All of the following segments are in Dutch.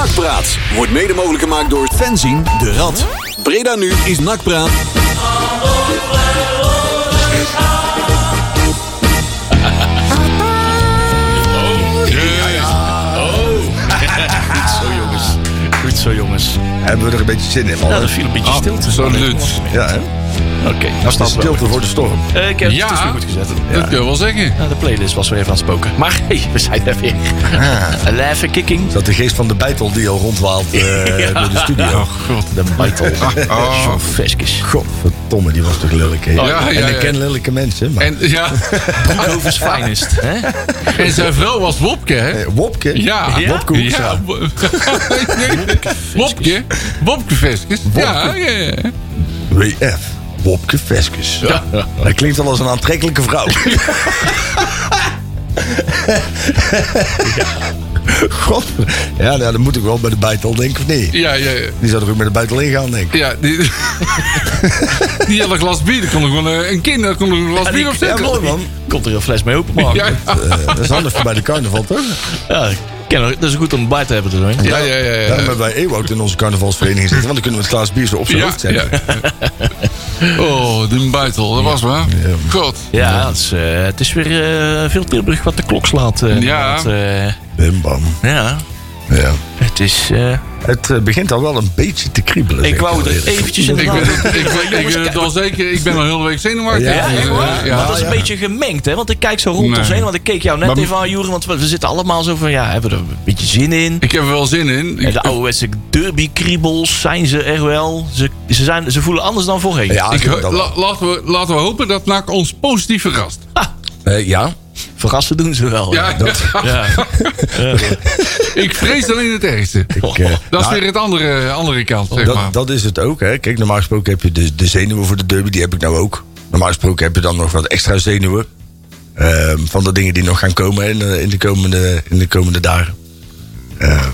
Nakpraat wordt mede mogelijk gemaakt door Fenzin de Rad. Breda nu is Nakpraat. Zo jongens. Goed zo jongens. Hebben we er een beetje zin in? Nou, er viel een beetje stilte. Absoluut. Ja, hè? Oké, nou staat het wel. stilte voor de storm. Eh, Ik heb Ja. het is weer goed gezet. Dat kun je wel zeggen. Ja, de playlist was weer even aan het spoken. Maar hey, we zijn er weer. Een leve kicking. Is dat de geest van de bijtel die al rondwaalt eh, door de studio? Oh god. De Beitel. Oh. Zo'n veskes. Godverdomme, die was toch lelijk, hè? Ja, ja, En ik ja. ken lelijke mensen, maar... En, ja, Broekhovens finest. Hè? en zijn vrouw was Wopke, hè? Eh, Wopke? Ja. Ja? Wopke Hoekstra. Wopke. Wopke Veskes. Ja, ja, ja. WF. Wopke Veskes. Ja. Hij klinkt wel als een aantrekkelijke vrouw. God. Ja, nou, dan moet ik wel bij de bijtel denken, of niet? Ja, ja, ja. Die zou er ook met de bijtel ingaan, denk ik. Ja, die, die had een glas bier. Daar kon er gewoon eh, een kind daar kon er een glas bier op Ja, zetten. mooi man. Komt er een fles mee open, man. Ja, Ja. ja. Eh, dat is handig voor bij de carnaval, toch? ik ken er- dat is goed om bij te hebben. Dus, Ja, ja, ja. Daarom ja. hebben wij Ewout in onze carnavalsvereniging zitten. Want dan kunnen we het glaas bier zo op zijn Ja, hoofd zetten. Oh, de buitel, dat was waar. God. Ja, het is, eh, het is weer eh, veel Tilburg wat de klok slaat. eh, Ja. eh, Bim bam. ja, Ja. het is... Het eh, begint al wel een beetje te kriebelen. ik wou er eventjes Ik weet het, ik, weet- ik zeker. Ik ben al heel de week zenuwachtig. Ja, Ja, Maar dat is een beetje gemengd, hè? Want ik kijk zo rond Nee. ons heen. Want ik keek jou net Maar- even aan, Joeren. Want we, we zitten allemaal zo van... Ja, hebben we er een beetje zin in? Ik heb er wel zin in. En de ouderwetse derby-kriebels zijn ze er wel. Ze, ze, zijn, ze voelen anders dan voorheen. Ja, ik, la- laten, we, laten we hopen dat NAC ons positief verrast. Eh, ja. Verrassen doen ze wel. Ja, ja. ik vrees alleen het ergste. Ik, eh, Dat is nou, weer het andere, andere kant, zeg maar. dat, dat is het ook. Hè. Kijk, normaal gesproken heb je de, de zenuwen voor de derby. Die heb ik nou ook. Normaal gesproken heb je dan nog wat extra zenuwen. ehm, van de dingen die nog gaan komen in, de- in, de, komende, in de komende dagen. Ehm,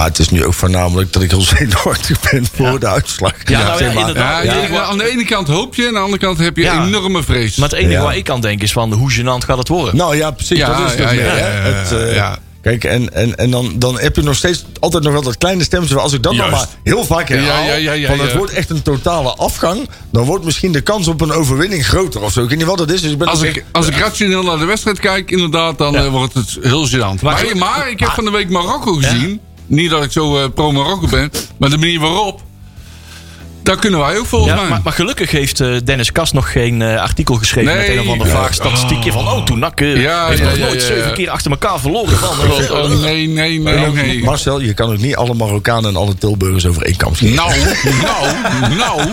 maar het is nu ook voornamelijk dat ik heel zenuwachtig ben voor de uitslag. Ja, nou ja, Zeg maar. inderdaad. Ja, Ja, je- maar- aan de ene kant hoop je, aan de andere kant heb je Ja. enorme vrees. Maar het enige Ja. waar ik aan denk is van... Hoe gênant gaat het worden? Nou ja, precies. Ja, dat is het ja, ook ja, meer, ja, hè. ja, Het, eh, ja. Kijk, en, en, en dan, dan heb je nog steeds altijd nog wel dat kleine stemmetje. Als ik dat dan Juist. maar heel vaak herhaal. Ja, ja, ja, ja, van het ja. wordt echt een totale afgang. Dan wordt misschien de kans op een overwinning groter of zo. Ik weet niet wat het is. Dus ik ben Als ik, als ik rationeel naar de wedstrijd kijk, inderdaad, dan eh, wordt het heel gênant. Maar, maar, ik heb van de week Marokko gezien. Niet dat ik zo eh, pro-Marokko ben, maar de manier waarop. Daar kunnen wij ook volgens Ja, mij. maar, maar gelukkig heeft eh, Dennis Kast nog geen eh, artikel geschreven Nee. met een of ander Ja. vaag statistiekje van oh toen NAC eh, Ja, heeft ja, nog ja, nooit ja, zeven ja. keer achter elkaar verloren. Van, Oh, nee, nee, nee, nee. Marcel, je kan ook niet alle Marokkanen en alle Tilburgers over één kam scheren. Nou, nou, nou.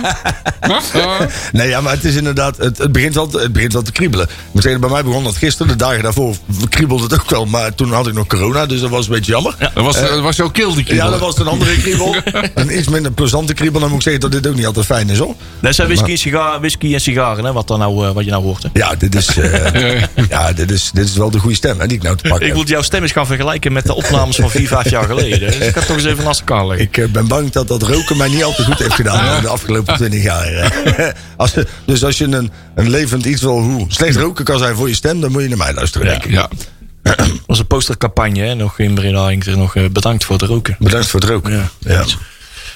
Nee, ja, maar het is inderdaad. Het, het, begint wel, te- het begint wel te kriebelen. Zeggen, bij mij begon dat gisteren. De dagen daarvoor kriebelde het ook wel. Maar toen had ik nog corona, dus dat was een beetje jammer. dat, was, dat was jouw keel die Ja, dat was een andere kriebel. een iets minder plezante kriebel. Dan moet ik zeggen dat dit ook niet altijd fijn is, hoor. Dat zijn whisky en, whisky en sigaren, hè, wat, dan nou, eh, wat je nou hoort. Hè. Ja, dit is, eh, ja, dit is, dit is wel de goede stem hè, die ik nou te pakken Ik wil jouw stem eens gaan vergelijken met de opnames van vier, vijf jaar geleden. Dus ik ga toch eens even naast elkaar leggen. Ik eh, ben bang dat dat roken mij niet al te goed heeft gedaan de afgelopen twintig jaar. hè. Als, dus als je een, een levend iets wil, hoe slecht roken kan zijn voor je stem, dan moet je naar mij luisteren. denk ik. Ja. Dat was een postercampagne, hè, nog in Breda. Nog bedankt voor het roken. Bedankt voor het roken. Ja. Ja.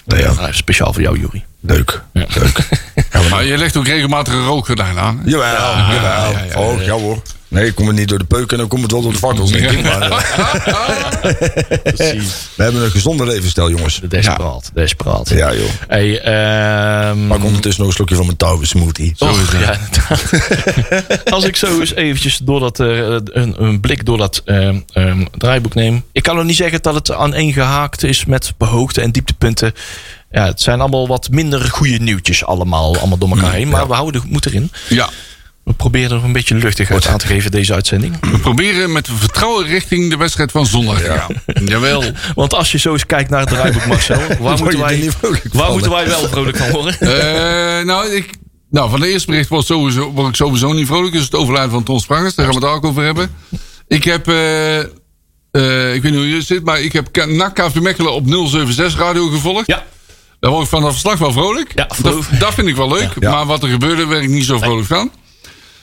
Nou ja, speciaal voor jou, Jury. leuk. leuk. Maar je legt ook regelmatig een rookgordijn aan. Jawel, jawel. ja, ja, ja. Oh, ja hoor. Nee, ik kom het niet door de peuken, dan komt het wel door de fakkels. Maar, eh, Precies. we hebben een gezonde levensstijl, jongens. Desperaat, desperaat. Ja, joh. Hey, Pak ondertussen nog een slokje van mijn touwen smoothie. Och, ja. Als ik zo eens eventjes door dat, eh, een, een blik door dat ehm, ehm, draaiboek neem. Ik kan nog niet zeggen dat het aan één gehaakt is met hoogte- en dieptepunten. Ja, het zijn allemaal wat minder goede nieuwtjes allemaal, allemaal door elkaar heen. Maar we houden de moed erin. Ja. We proberen er een beetje luchtigheid aan te geven deze uitzending. We proberen met vertrouwen richting de wedstrijd van zondag te gaan. Jawel. Want als je zo eens kijkt naar het draaiboek, Marcel. Waar, moeten wij, niet vrolijk waar moeten wij wel vrolijk van worden? Eh, nou, ik, nou, van de eerste bericht word, sowieso, word ik sowieso niet vrolijk. Dus het overlijden van Ton Sprangers. Daar gaan we het ook over hebben. Ik heb... eh, eh, ik weet niet hoe je zit, maar ik heb NAC KV Mechelen op 076 radio gevolgd. Ja, Daar word ik van dat verslag wel vrolijk. Ja, dat, vrolijk. dat vind ik wel leuk. Ja. Maar wat er gebeurde, werd ik niet zo vrolijk van.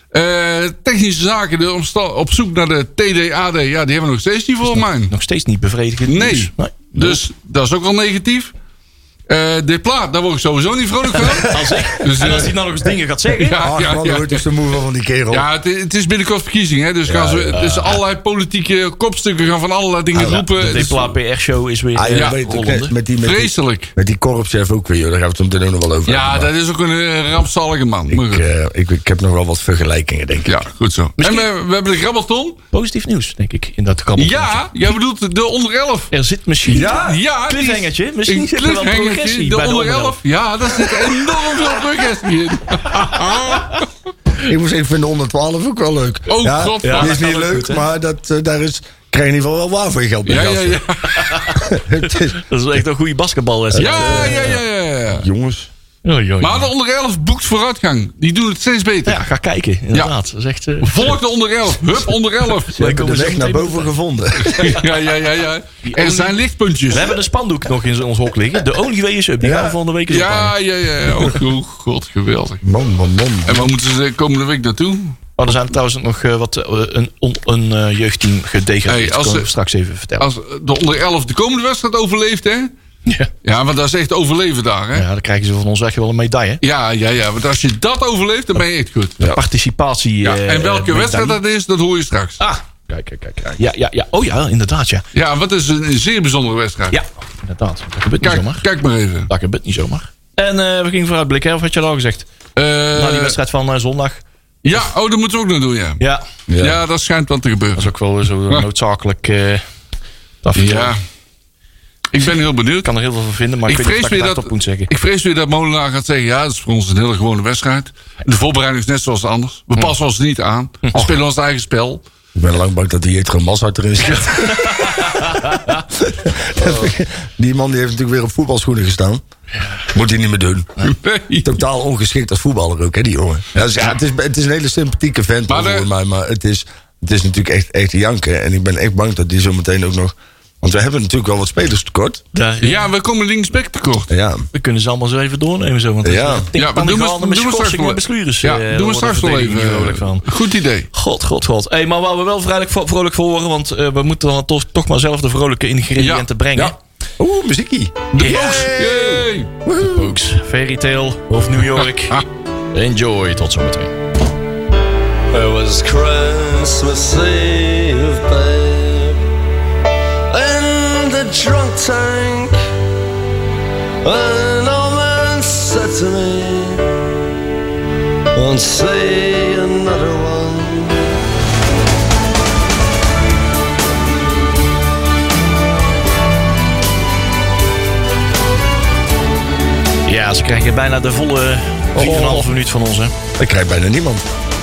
Eh, technische zaken, de op zoek naar de TDAD. Ja, die hebben we nog steeds niet voor mij. Nog steeds niet bevredigend Nee. Dus dat is ook wel negatief. Eh de plaat, daar word ik sowieso niet vrolijk van. Als ik, Dus, en als eh, hij nou nog eens dingen gaat zeggen. Ja, Ach ja, man, ja. daar word ik zo moe van die kerel. Ja, het, het is binnenkort verkiezing, hè? Dus, gaan ze, ja. dus allerlei politieke kopstukken gaan van allerlei dingen Ah, ja. roepen. De Het is Depla PR-show is weer Ah, eh, ja, weet rollende. met die, met die, vreselijk. met die korpschef ook weer, joh. daar gaan we het zo meteen ook nog wel over Ja, hebben. dat is ook een eh, rampzalige man. Ik, eh, ik, ik heb nog wel wat vergelijkingen, denk ik. ja, goed zo. En we, we hebben de grabbelton. Positief nieuws, denk ik, in dat kabbel. Ja, jij bedoelt de onder 11. Er zit misschien Ja? Ja, die- cliffhangertje. Misschien zit er wel progressie de bij de onder onder 11. Ja, daar zit enorm veel progressie in. Ik moet zeggen, ik vind de 112 ook wel leuk. Oh, ja, god, Die ja, is niet leuk, goed, maar dat, eh, daar is, krijg je in ieder geval wel waar voor je geld bij Ja, ja, ja. Het is- Dat is echt een goede basketbalwedstrijd. Ja, ja, ja, ja, ja. jongens. Oei, oei. Maar de onder 11 boekt vooruitgang. Die doen het steeds beter. Ja, ga kijken, inderdaad. Echt... eh, Volg de onder 11. Hup, onder 11. We hebben de weg naar boven gevonden. Ja, ja, ja, ja. Er zijn lichtpuntjes. We hebben een spandoek nog in ons hok liggen. De Only is up. Die Ja. gaan we volgende week eens. Ja, ja, ja. Oh, oh, god, geweldig. Man, man, man. En waar moeten ze de komende week naartoe? Maar er zijn trouwens nog eh, wat, eh, een, on- een jeugdteam gedegradeerd. Hey, dat als ze- we straks even vertellen. Als de onder 11 de komende wedstrijd overleeft, hè? Ja. Ja, want dat is echt overleven daar, hè? ja, dan krijgen ze van ons echt wel een medaille. Ja, ja, ja. Want als je dat overleeft, dan ben je echt goed. Participatie. Ja, eh, en welke wedstrijd dat is, dat hoor je straks. Ah, kijk, kijk, kijk. kijk. Ja, ja, ja. Oh ja, inderdaad, ja. Ja, wat is een, zeer bijzondere wedstrijd. Ja, inderdaad. Dat gebeurt niet Kijk, zomaar. kijk maar even. Dat gebeurt niet zomaar. En eh, we gingen vooruitblikken, hè? of had je al gezegd? Eh, Na die wedstrijd van zondag. Ja, oh, dat moeten we ook nog doen, ja. Ja, Ja, dat schijnt wat te gebeuren. dat is ook wel zo noodzakelijk. Ja. Ik ben heel benieuwd. Ik kan er heel veel van vinden, maar ik, Ik weet niet vrees, wat weer ik dat, moet zeggen. ik vrees weer dat Molenaar gaat zeggen... ja, dat is voor ons een hele gewone wedstrijd. De voorbereiding is net zoals anders. We passen ons niet aan. We spelen ons eigen spel. Ik ben lang bang dat die Jetro Massa erin zit. die man die heeft natuurlijk weer op voetbalschoenen gestaan. Moet hij niet meer doen. Nee. Totaal ongeschikt als voetballer ook, hè, die jongen. Ja, dus ja, het, is, het is een hele sympathieke vent Maar mij. Maar het is, het is natuurlijk echt, echt janken. En ik ben echt bang dat die zo meteen ook nog... Want we hebben natuurlijk wel wat spelers tekort. Daar, Ja, we komen linksback tekort. Ja, We kunnen ze allemaal zo even doornemen. Zo, want Ja. eh, die doen we, met doen we straks wel, en beslures. ja, eh, daar doen we wordt de straks wel verdediging even. van. eh, Goed idee. God, god, god. Hey, maar waar we wel vrolijk voor, vrolijk voor horen, want eh, we moeten dan toch, toch maar zelf de vrolijke ingrediënten Ja. brengen. Ja. Oeh, muziekie. Yay! Pokes, Fairy Tale of New York. Enjoy, tot zometeen. It was Christmas Eve, drunk tank. An old man said to me, Won't say another one. Ja, ze krijgen bijna de volle 4,5 minuut van ons, hè. Dat krijgt bijna niemand.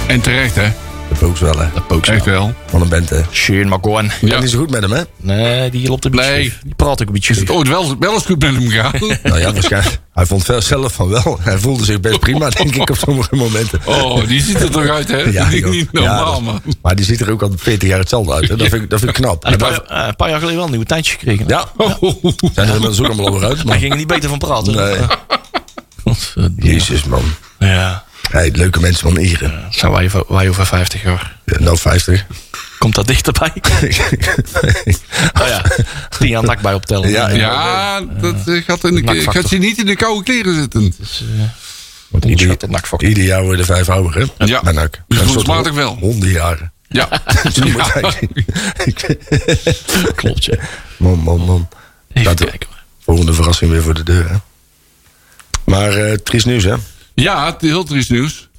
En terecht, hè? De Pokes wel, hè. Dat Echt wel. Van een band, hè. Shane McGowan. Ja. Niet zo goed met hem, hè. Nee, die loopt een beetje Nee. Die praat ook een beetje Is het ooit wel, wel eens goed met hem gegaan? Nou ja, waarschijnlijk. Hij vond wel zelf van wel. Hij voelde zich best prima, denk ik, op sommige momenten. Oh, die ziet er toch uit, hè? Ja, die niet Ja, normaal, man. Maar die ziet er ook al 40 jaar hetzelfde uit. Hè? Dat, vind ik, dat vind ik knap. Een, Hij paar, eh, een paar jaar geleden wel een nieuwe tijdje gekregen. ja, zijn er inmiddels ook allemaal over uit. Hij Maar, ging er niet beter van praten. nee, jezus man. Ja, Hey, leuke mensen van Ieren. zijn wij, wij over 50 jaar. Ja, Nou, 50. Komt dat dichterbij? Oh ja, tien jaar dak bij optellen. Ja, ja. Ja, dat eh, gaat, in de, gaat je niet in de koude kleren zitten. Dat nakfactor. Ieder jaar worden vijf ouder, hè? Ja, NAC. dus soort wel. Hondenjaren. Ja. Zo moet Ja. Klopt, ja. Man, man, man. Even Laten we- kijken. Volgende verrassing weer voor de deur, hè? Maar eh triest nieuws, hè? Ja, het is heel triest nieuws.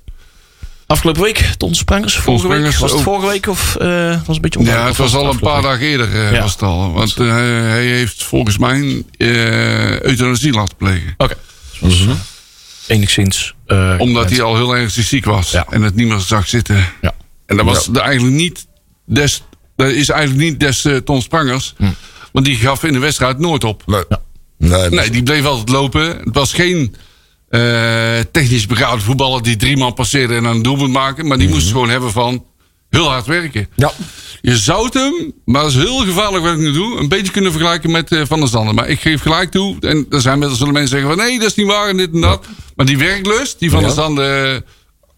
Afgelopen week, Ton Sprangers. Vorige week. Sprangers Was het vorige week of uh, was een beetje Ja, onduidelijk? het Of was al een paar dagen eerder eh, Ja. was het al. Want eh, hij heeft volgens mij eh euthanasie laten plegen. week? Oké. Dus eh, enigszins. eh, Omdat hij al heel erg ziek was. Ja. En het niet meer zag zitten. Ja. En dat was er eigenlijk niet des, dat is eigenlijk niet des eh, Ton Sprangers. Hm. Want die gaf in de wedstrijd nooit op. Nee. Nee, Nee, die bleef altijd lopen. Het was geen eh, technisch begaafde voetballer die drie man passeerde en een doelpunt maken. Maar die moest gewoon hebben van heel hard werken. Ja. Je zou hem, maar dat is heel gevaarlijk wat ik nu doe, een beetje kunnen vergelijken met eh, Van der Zanden. Maar ik geef gelijk toe, en er zijn mensen zullen mensen zeggen van nee, dat is niet waar en dit en dat. Maar die werklust die Van Ja. der Zanden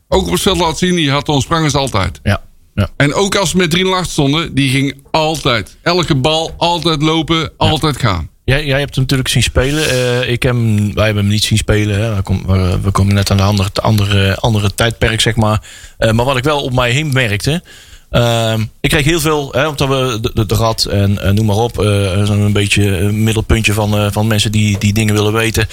ook op het veld laten zien. Die had Ton Sprangers altijd. Ja. ja. En ook als we met 3 achter stonden, die ging altijd. Elke bal, altijd lopen, altijd gaan. Jij, hebt hem natuurlijk zien spelen. Eh, ik hem, wij hebben hem niet zien spelen. Hè. We, kom- we, we komen net aan een andere, andere, andere tijdperk, zeg maar. Eh, maar wat ik wel op mij heen merkte. ehm, ik kreeg heel veel, hè, omdat we de, de, de rat en eh, noem maar op. zo'n beetje een middelpuntje van, van mensen die, die dingen willen weten.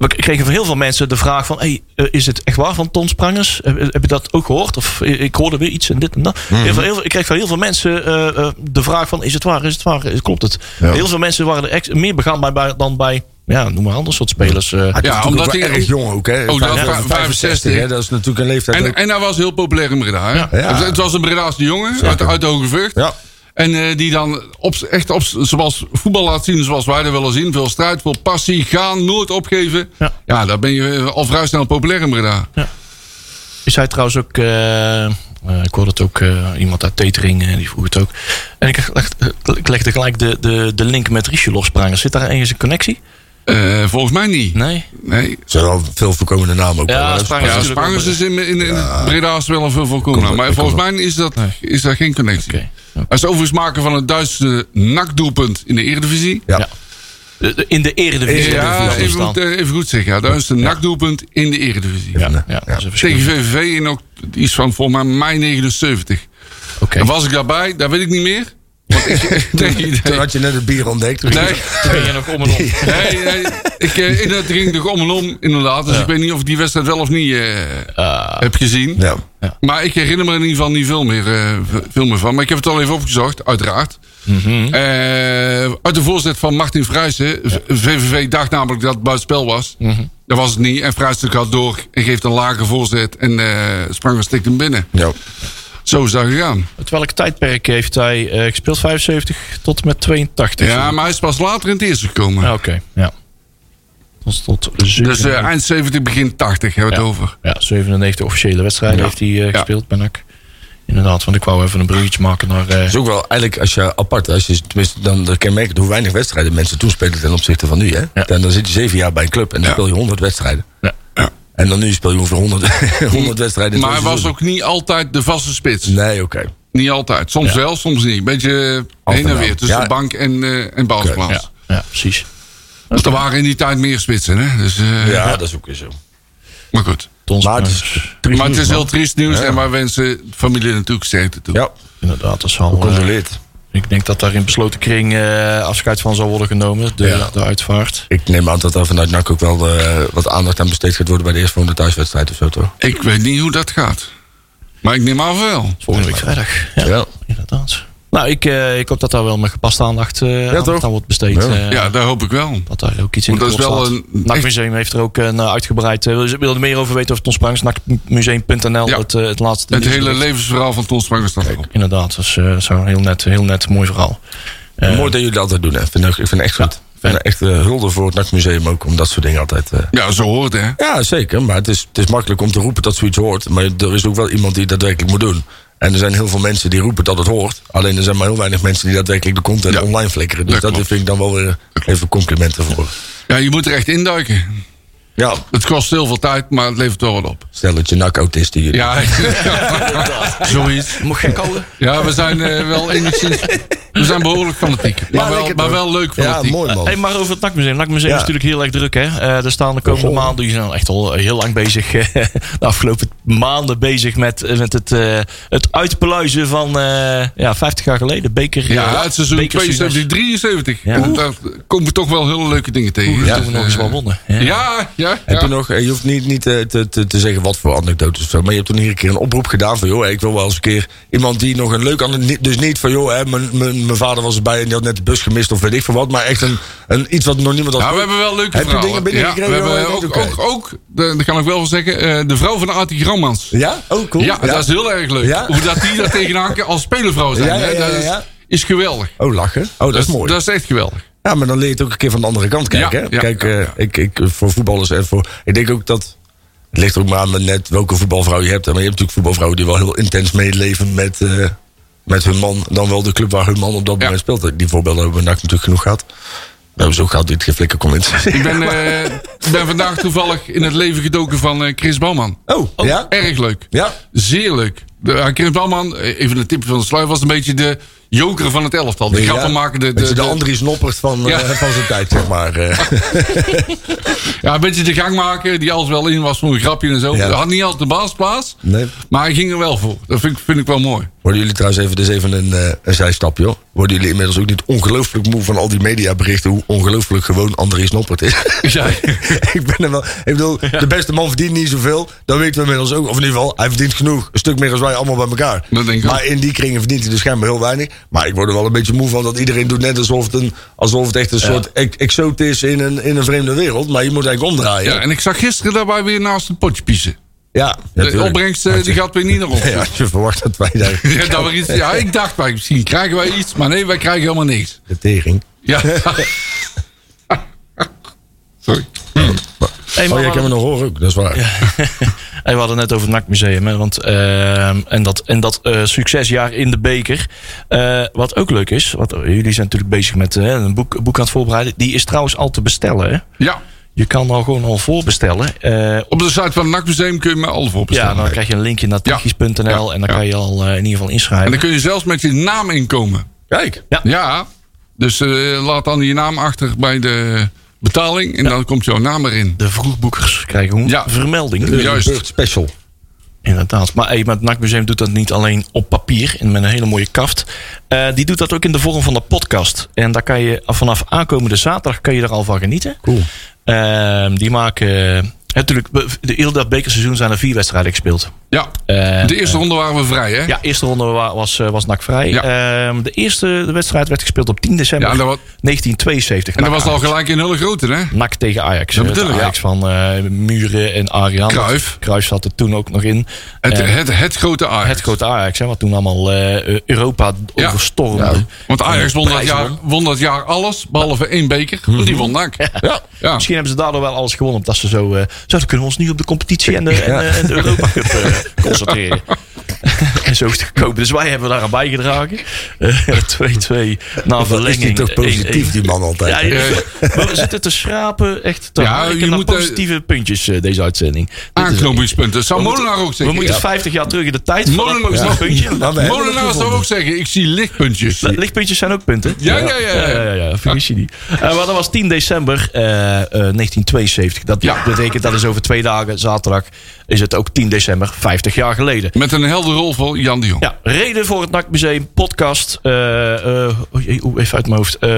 We kregen van heel veel mensen de vraag van... Hey, eh, is het echt waar van Ton Sprangers? Heb, heb je dat ook gehoord? Of eh, ik hoorde weer iets en dit en dat. Heel veel, heel veel- ik kreeg van heel veel mensen eh, eh, de vraag van... is het waar, is het waar, klopt het? Ja. Heel veel mensen waren er ex- meer begaan bij, bij, dan bij... Ja, noem maar ander soort spelers. eh. Natuurlijk omdat hij- erg jong ook, hè? Oh, dat Vijf- was 65, hè? Dat is natuurlijk een leeftijd En, ook. en hij was heel populair in Breda. Hè? Ja. Het, het was een Bredaanse jongen uit, uit de Hoge Vught. Ja. En eh, die dan op, echt op, zoals voetbal laat zien, zoals wij er willen zien. Veel strijd, veel passie, gaan, nooit opgeven. Ja. Ja, daar ben je al vrij snel populair in Breda. Is hij trouwens ook... eh, eh, ik hoorde het ook, eh, iemand uit Tetering, eh, die vroeg het ook. En ik, leg, ik legde gelijk de, de, de link met Richelov Sprangers. Zit daar ergens een connectie? Eh, volgens mij niet. Nee? Nee. zijn wel veel voorkomende namen ook. Ja. Ja, Spangers wel- is in, in, in Breda is wel een veel voorkomen. Kom, Maar volgens mij is dat, is dat geen connectie. Hij is overigens maken van het Duitse nakdoelpunt in de Eredivisie. Ja. Ja. In de eredivisie. Ja, even goed, eh, even goed zeggen. Ja, dat is een nakdoelpunt in de Eredivisie. Ja, ja. Tegen VVV in ook iets van volgens mij mei 79. Oké. En was ik daarbij? Dat weet ik niet meer. Nee, Toen had je net het bier ontdekt. nee, Ben je nog om en om? nee, nee. Ik, eh, ging toch om en om, inderdaad. Dus ik weet niet of ik die wedstrijd wel of niet eh, heb gezien. Ja. Maar ik herinner me er in ieder geval niet veel meer, eh, veel meer van. Maar ik heb het al even opgezocht, uiteraard. Mhm. Eh, uit de voorzet van Martin Vrijsen. V- VVV dacht namelijk dat het buitenspel was. Mhm. Dat was het niet. En Vrijsen gaat door en geeft een lage voorzet. En eh Spranger stikt hem binnen. Ja. Zo is dat gegaan. Uit welk tijdperk heeft hij eh, gespeeld? 75 tot en met 82? Ja, maar hij is pas later in het eerste gekomen. Ja, Oké, ja. Tot, tot Dus 97. eh, eind 70, begin 80 hebben we het over. Ja, 97 officiële wedstrijden Ja. heeft hij eh, Ja. gespeeld, ben ik. Inderdaad, want ik wou even een bruggetje maken naar... eh, Het is ook wel eigenlijk als je apart, als je tenminste dan je merken hoe weinig wedstrijden mensen toen spelen ten opzichte van nu. Hè? Ja. Dan, dan zit je zeven jaar bij een club en dan Ja. speel je 100 wedstrijden. ja. En dan nu speel je ongeveer 100, 100 wedstrijden. in Maar hij was ook niet altijd de vaste spits. Nee, oké. Niet altijd. Soms wel, soms niet. Beetje Af heen en weer tussen Ja. de bank en, eh en basisplaats. ja, ja, precies. Dus er waren in die tijd meer spitsen. Hè? Dus, eh, Ja, dat is ook weer zo. Maar goed. Maar het is maar het nieuws, is heel triest nieuws. Ja. En wij wensen de familie natuurlijk sterkte toe. Ja, Inderdaad, dat is wel... eh, gecontroleerd. Ik denk dat daar in besloten kring eh, afscheid van zal worden genomen. De, Ja. de uitvaart. Ik neem aan dat er vanuit NAC ook wel eh, wat aandacht aan besteed gaat worden bij de eerstvolgende thuiswedstrijd of zo, toch? Ik weet niet hoe dat gaat. Maar ik neem aan wel. Volgende week vrijdag. Ja, Ja. inderdaad. Nou, ik, eh, ik hoop dat daar wel met gepaste aandacht eh aandacht aan wordt besteed. Ja. Ja, daar hoop ik wel. Dat daar ook iets in Want de dat is kop wel staat. een- NAC echt- Museum heeft er ook een uitgebreid... wil je er meer over weten over Ton Sprangers? NACmuseum.nl, Ja. het, het laatste Het hele levensverhaal van Ton Spranger staat erop. Inderdaad, dat is zo heel net, heel net mooi verhaal. Mooi dat jullie dat altijd doen, hè. Ik vind, het- ik vind het echt goed. Ik vind het echt hulde voor het NAC Museum ook, om dat soort dingen altijd... eh, Ja, zo hoort het, hè. Ja, zeker. Maar het is, het is makkelijk om te roepen dat zoiets hoort. Maar er is ook wel iemand die het daadwerkelijk moet doen. En er zijn heel veel mensen die roepen dat het hoort. Alleen er zijn maar heel weinig mensen die daadwerkelijk de content Ja. online flikkeren. Dus Dat vind ik dan wel weer even complimenten voor. Ja, je moet er echt induiken. Ja, Het kost heel veel tijd, maar het levert wel wat op. stel dat je NAC-autist hier. Ja, zoiets. Moet gek houden? Ja, we zijn eh, wel enigszins... We zijn behoorlijk fanatiek. Maar, wel, maar wel leuk Ja, fanatiek. mooi man. Hey, maar over het NAC-museum. Het NAC-museum Ja. is natuurlijk heel erg druk. Hè? Eh, er staan de komende Oh. maanden, die zijn echt al heel lang bezig. de afgelopen maanden bezig met, eh, met het, eh, het uitpluizen van eh, ja, 50 jaar geleden. Beker, Ja, eh, het seizoen beker 72, 73. Ja. En Daar komen we toch wel hele leuke dingen tegen. Ja, Dus, toen we nog eens eh, wel wonnen. Ja. Ja, ja, Heb ja. je nog, eh, je hoeft niet, niet eh, te, te, te zeggen wat voor anekdotes of zo. Maar je hebt toen hier een keer een oproep gedaan van... joh, ik wil wel eens een keer iemand die nog een leuk... Dus niet van, joh, hè, mijn- mijn mijn vader was erbij en die had net de bus gemist of weet ik veel wat. Maar echt een, een, iets wat nog niemand had Ja, we hebben wel leuke Heb je dingen ja, we binnengekregen? hebben ook, oké. ook, ook de, dat kan ik wel wel zeggen, eh, de vrouw van Artie Grammans. Ja? Oh, cool. Ja, dat is heel erg leuk. Ja? Hoe dat die daar tegenaan kan als spelervrouw zijn. Ja, ja, hè, ja, dat is, is geweldig. Oh, lachen. Oh, dat, is mooi. Dat is echt geweldig. Ja, maar dan leer je het ook een keer van de andere kant kijken. Hè? Kijk, eh. Ik, ik, voor voetballers en voor. Ik denk ook dat. Het ligt ook maar aan net welke voetbalvrouw je hebt. Maar je hebt natuurlijk voetbalvrouwen die wel heel intens meeleven met, eh, met hun man. Dan wel de club waar hun man op dat moment speelt. Die voorbeelden hebben we natuurlijk genoeg gehad. Nou, zo gaat dit geflikker kon. Ik ben, eh, ik ben vandaag toevallig in het leven gedoken van eh, Chris Bouwman. Oh, ja? Erg leuk. Ja? Zeer leuk. De, ja, Chris Bouwman, eh, even een tip van de sluier, was een beetje de joker van het elftal. De Ja. grappen maken. De, de, de de- Andries Noppert van, eh, van zijn tijd, zeg maar. eh. ja, een beetje de gang maken, die alles wel in was voor een grapje en zo. Had niet altijd de baasplaats, nee. maar hij ging er wel voor. Dat vind, ik- vind ik wel mooi. Worden jullie trouwens even, dus even een, eh, een zijstapje, hoor. Worden jullie inmiddels ook niet ongelooflijk moe van al die mediaberichten... hoe ongelooflijk gewoon Andries Noppert is? Ja. ik ben er wel... Ik bedoel, de beste man verdient niet zoveel. Dat weten we inmiddels ook. Of in ieder geval, hij verdient genoeg. Een stuk meer als wij allemaal bij elkaar. Dat denk ik maar in die kringen verdient hij dus schijnbaar heel weinig. Maar ik word er wel een beetje moe van dat iedereen doet net alsof het, een, alsof het echt een soort ex- exoot is in een, in een vreemde wereld. Maar je moet eigenlijk omdraaien. ja, en ik zag gisteren daarbij weer naast het potje piezen. Ja, De natuurlijk. opbrengst eh, die gaat weer niet naar ons. Ja, je verwacht dat wij daar Ja, dat we iets, ja, ik dacht, wij, misschien krijgen wij iets, maar nee, wij krijgen helemaal niks. de tering. Ja. Sorry. Hey, maar Oh, heb hem nog horen ook, dat is waar. We hadden het net over het NAC-museum. Hè, want, ehm, en dat, en dat eh, succesjaar in de beker. Eh, wat ook leuk is. Want jullie zijn natuurlijk bezig met eh, een boek, boek aan het voorbereiden. Die is trouwens al te bestellen. Hè? Ja. Je kan al gewoon al voorbestellen. Eh, Op de site van het NAC-museum kun je me alles voor ja, dan krijg je een linkje naar technisch.nl. Ja. En dan Ja. kan je al eh, in ieder geval En inschrijven. dan kun je zelfs met je naam inkomen. Kijk. Ja. Dus eh, laat dan je naam achter bij de betaling en dan komt jouw naam erin. De vroegboekers krijgen gewoon Ja. vermelding. De Juist. Bird Special. Inderdaad. Maar, hey, maar het NAC-museum doet dat niet alleen op papier en met een hele mooie kaft. Eh, die doet dat ook in de vorm van de podcast. En daar kan je vanaf aankomende zaterdag kan je er al van genieten. Cool. Ehm, die maken. Natuurlijk, de hele dat bekerseizoen zijn er vier wedstrijden gespeeld. Ja. Eh, De eerste ronde waren we vrij, hè? Ja, eerste ronde wa- was, eh, was NAC vrij. Ja. Ehm, de eerste de wedstrijd werd gespeeld op 10 december Ja, en dat was- 1972. En dat was al gelijk in hele grote, hè? NAC tegen Ajax. Dat bedoel ik, Ajax van eh, Muren en Arjan. Cruijff. Cruijff zat er toen ook nog in. Het, Eh, het, het grote Ajax. het grote Ajax, hè, wat toen allemaal eh, Europa overstormde. Want Ajax won dat, jaar, won. dat jaar alles, behalve één beker. Want die won NAC. Ja. Ja. Misschien hebben ze daardoor wel alles gewonnen. Omdat ze zo... eh zo dan kunnen we ons nu op de competitie en de, en, de- en de Europa Cup eh, concentreren. en zo is het gekomen. Dus wij hebben daaraan bijgedragen. Eh, 2-2 na Wat is verlenging. die toch positief, 1-1. die man altijd. Ja, maar we zitten te schrapen. Echt te Ja, je moet, eh, positieve puntjes eh, deze uitzending. Is- Aanknopingspunten. Zou We moeten- Molenaar ook We zeggen. moeten Ja. 50 jaar terug in de tijd. Molenaar- Ja. puntje. We Molenaar zou ook zeggen, ik zie lichtpuntjes. Lichtpuntjes zijn ook punten. Ja, ja, ja. Ja, ja, ja, ja, vergis je niet. Eh, maar dat was 10 december eh, eh, 1972. Dat Ja. betekent dat is over twee dagen, zaterdag, is het ook 10 december, 50 jaar geleden. Met een helder rol voor Jan de Jong. Ja, reden voor het NAC-museum, podcast. oeh, even uit mijn hoofd. eh,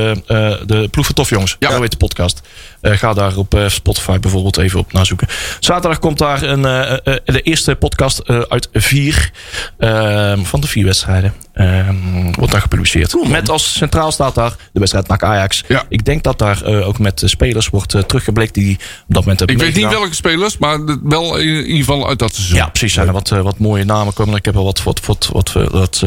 de Ploeg van Tof Jongens. Ja. Heet de podcast. Ga daar op Spotify bijvoorbeeld even op nazoeken. Zaterdag komt daar een, de eerste podcast uit vier. van de vier wedstrijden. Eh, wordt daar gepubliceerd. met als centraal staat daar de wedstrijd NAC-Ajax. Ja. Ik denk dat daar eh, ook met spelers wordt eh, teruggeblikt die op dat moment hebben Ik weet niet welke spelers, maar wel in ieder geval uit dat seizoen. Ja, precies. Zijn er wat, eh, wat mooie namen komen. Ik heb al wat, wat, wat, wat, wat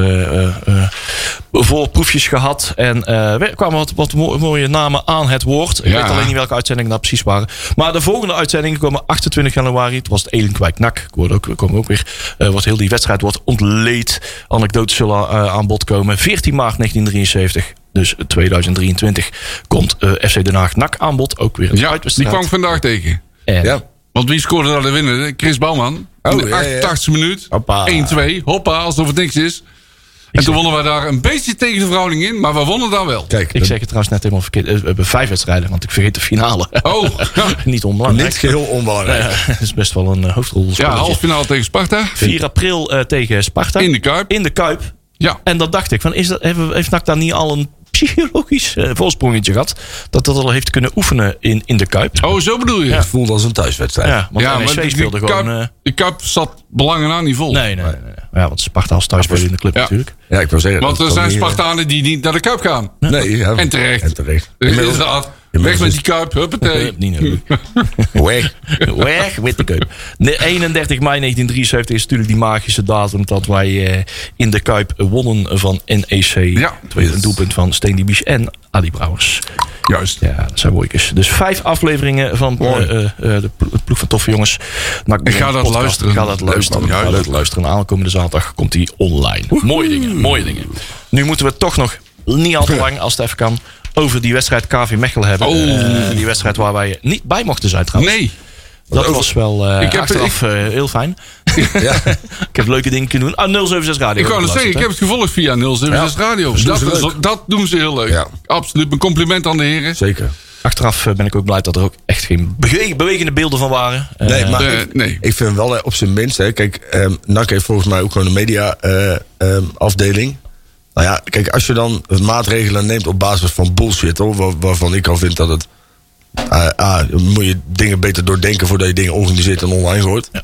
voorproefjes gehad. En er kwamen wat, wat mo- mooie namen aan het woord. Ik Ja. weet alleen niet welke uitzendingen dat precies waren. Maar de volgende uitzendingen komen 28 januari. Het was het Elenkwijk NAC. Ik ook, komen ook weer. wordt heel die wedstrijd wordt ontleed. Anekdotes zullen aan bod komen. 14 maart 1973. Dus 2023 komt eh, FC Den Haag NAC aan bod. Ook weer een Ja, die kwam ik vandaag tegen. En- Ja. Want wie scoorde daar de winnaar? Chris Bouwman. Oh, in de ja, ja. 88e minuut. Hoppa. 1-2. Hoppa, alsof het niks is. En toen wonnen wij daar een beetje tegen de verhouding in, maar we wonnen daar wel. Kijk, Ik zeg het trouwens net helemaal verkeerd. Eh, We hebben vijf wedstrijden, want ik vergeet de finale. Oh, Niet onbelangrijk. niet geheel onbelangrijk. Dat is best wel een hoofdrol. ja, halffinale tegen Sparta. 4 april eh, tegen Sparta. In de Kuip. In de Kuip. Ja. En dan dacht ik, van, is dat, heeft NAC daar niet al een psychologisch eh, voorsprongetje gehad? Dat dat al heeft kunnen oefenen in, in de Kuip. Oh, zo bedoel je? Het voelt als een thuiswedstrijd. Ja, want ja, NEC die- speelde die gewoon... Kuip, eh, de Kuip zat belangen aan niet vol. nee, nee, nee, nee. Ja, want Sparta als thuisspeler in de club Ja. natuurlijk. Ja, ik wil zeggen. Want er zijn eh, Spartanen die niet naar de Kuip gaan. Nee, ja. En terecht. En terecht. Inderdaad. Weg met die Kuip, huppatee. Niet nodig. Weg. Weg, witte Kuip. De 31 mei 1973 is natuurlijk die magische datum dat wij eh, in de Kuip wonnen van NEC. Ja. Een doelpunt van Steen Dibies en Adi Brouwers. Juist. Ja, dat zijn mooikes. Dus vijf afleveringen van eh, eh, eh, de plo- het ploeg van toffe jongens. Nou, Ik ga dat luisteren. Ik ga dat luisteren. Ik ga dat luisteren. Aankomende zaterdag komt hij online. Mooie dingen, mooie dingen. Nu moeten we toch nog niet al te lang, als het even kan, over die wedstrijd KV Mechelen hebben. Oh. Die wedstrijd waar wij niet bij mochten zijn trouwens. Nee. Dat was wel eh Ik heb- achteraf eh, heel fijn. Ja. ik heb leuke dingen kunnen doen. Ah, 076 Radio. Ik wou nog zeggen, ik heb het gevolgd via 076 Radio. doen Dat, is- dat doen ze heel leuk. Ja. Absoluut. Een compliment aan de heren. Zeker. Achteraf eh, ben ik ook blij dat er ook echt geen bewegende beelden van waren. Nee, maar ik, nee. ik vind wel op zijn minst, hè, kijk, ehm NAC heeft volgens mij ook gewoon een media eh, ehm, afdeling. Nou ja, kijk, als je dan maatregelen neemt op basis van bullshit, hoor, waar- waarvan ik al vind dat het. Ah, ah, moet je dingen beter doordenken voordat je dingen organiseert en online gooit. Ja.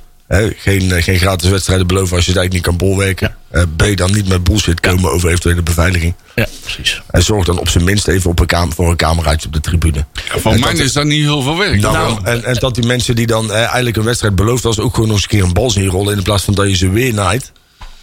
Geen, eh, geen gratis wedstrijden beloven als je het eigenlijk niet kan bolwerken. Eh, B, dan niet met bullshit komen over eventuele beveiliging. Ja, precies. En zorg dan op zijn minst even op een kamer, voor een cameraatje op de tribune. Van En mij is dat niet heel veel werk. nou, Nou, en, en dat die mensen die dan eh, eigenlijk een wedstrijd beloofd was, ook gewoon nog eens een keer een bal zien rollen. In plaats van dat je ze weer naait.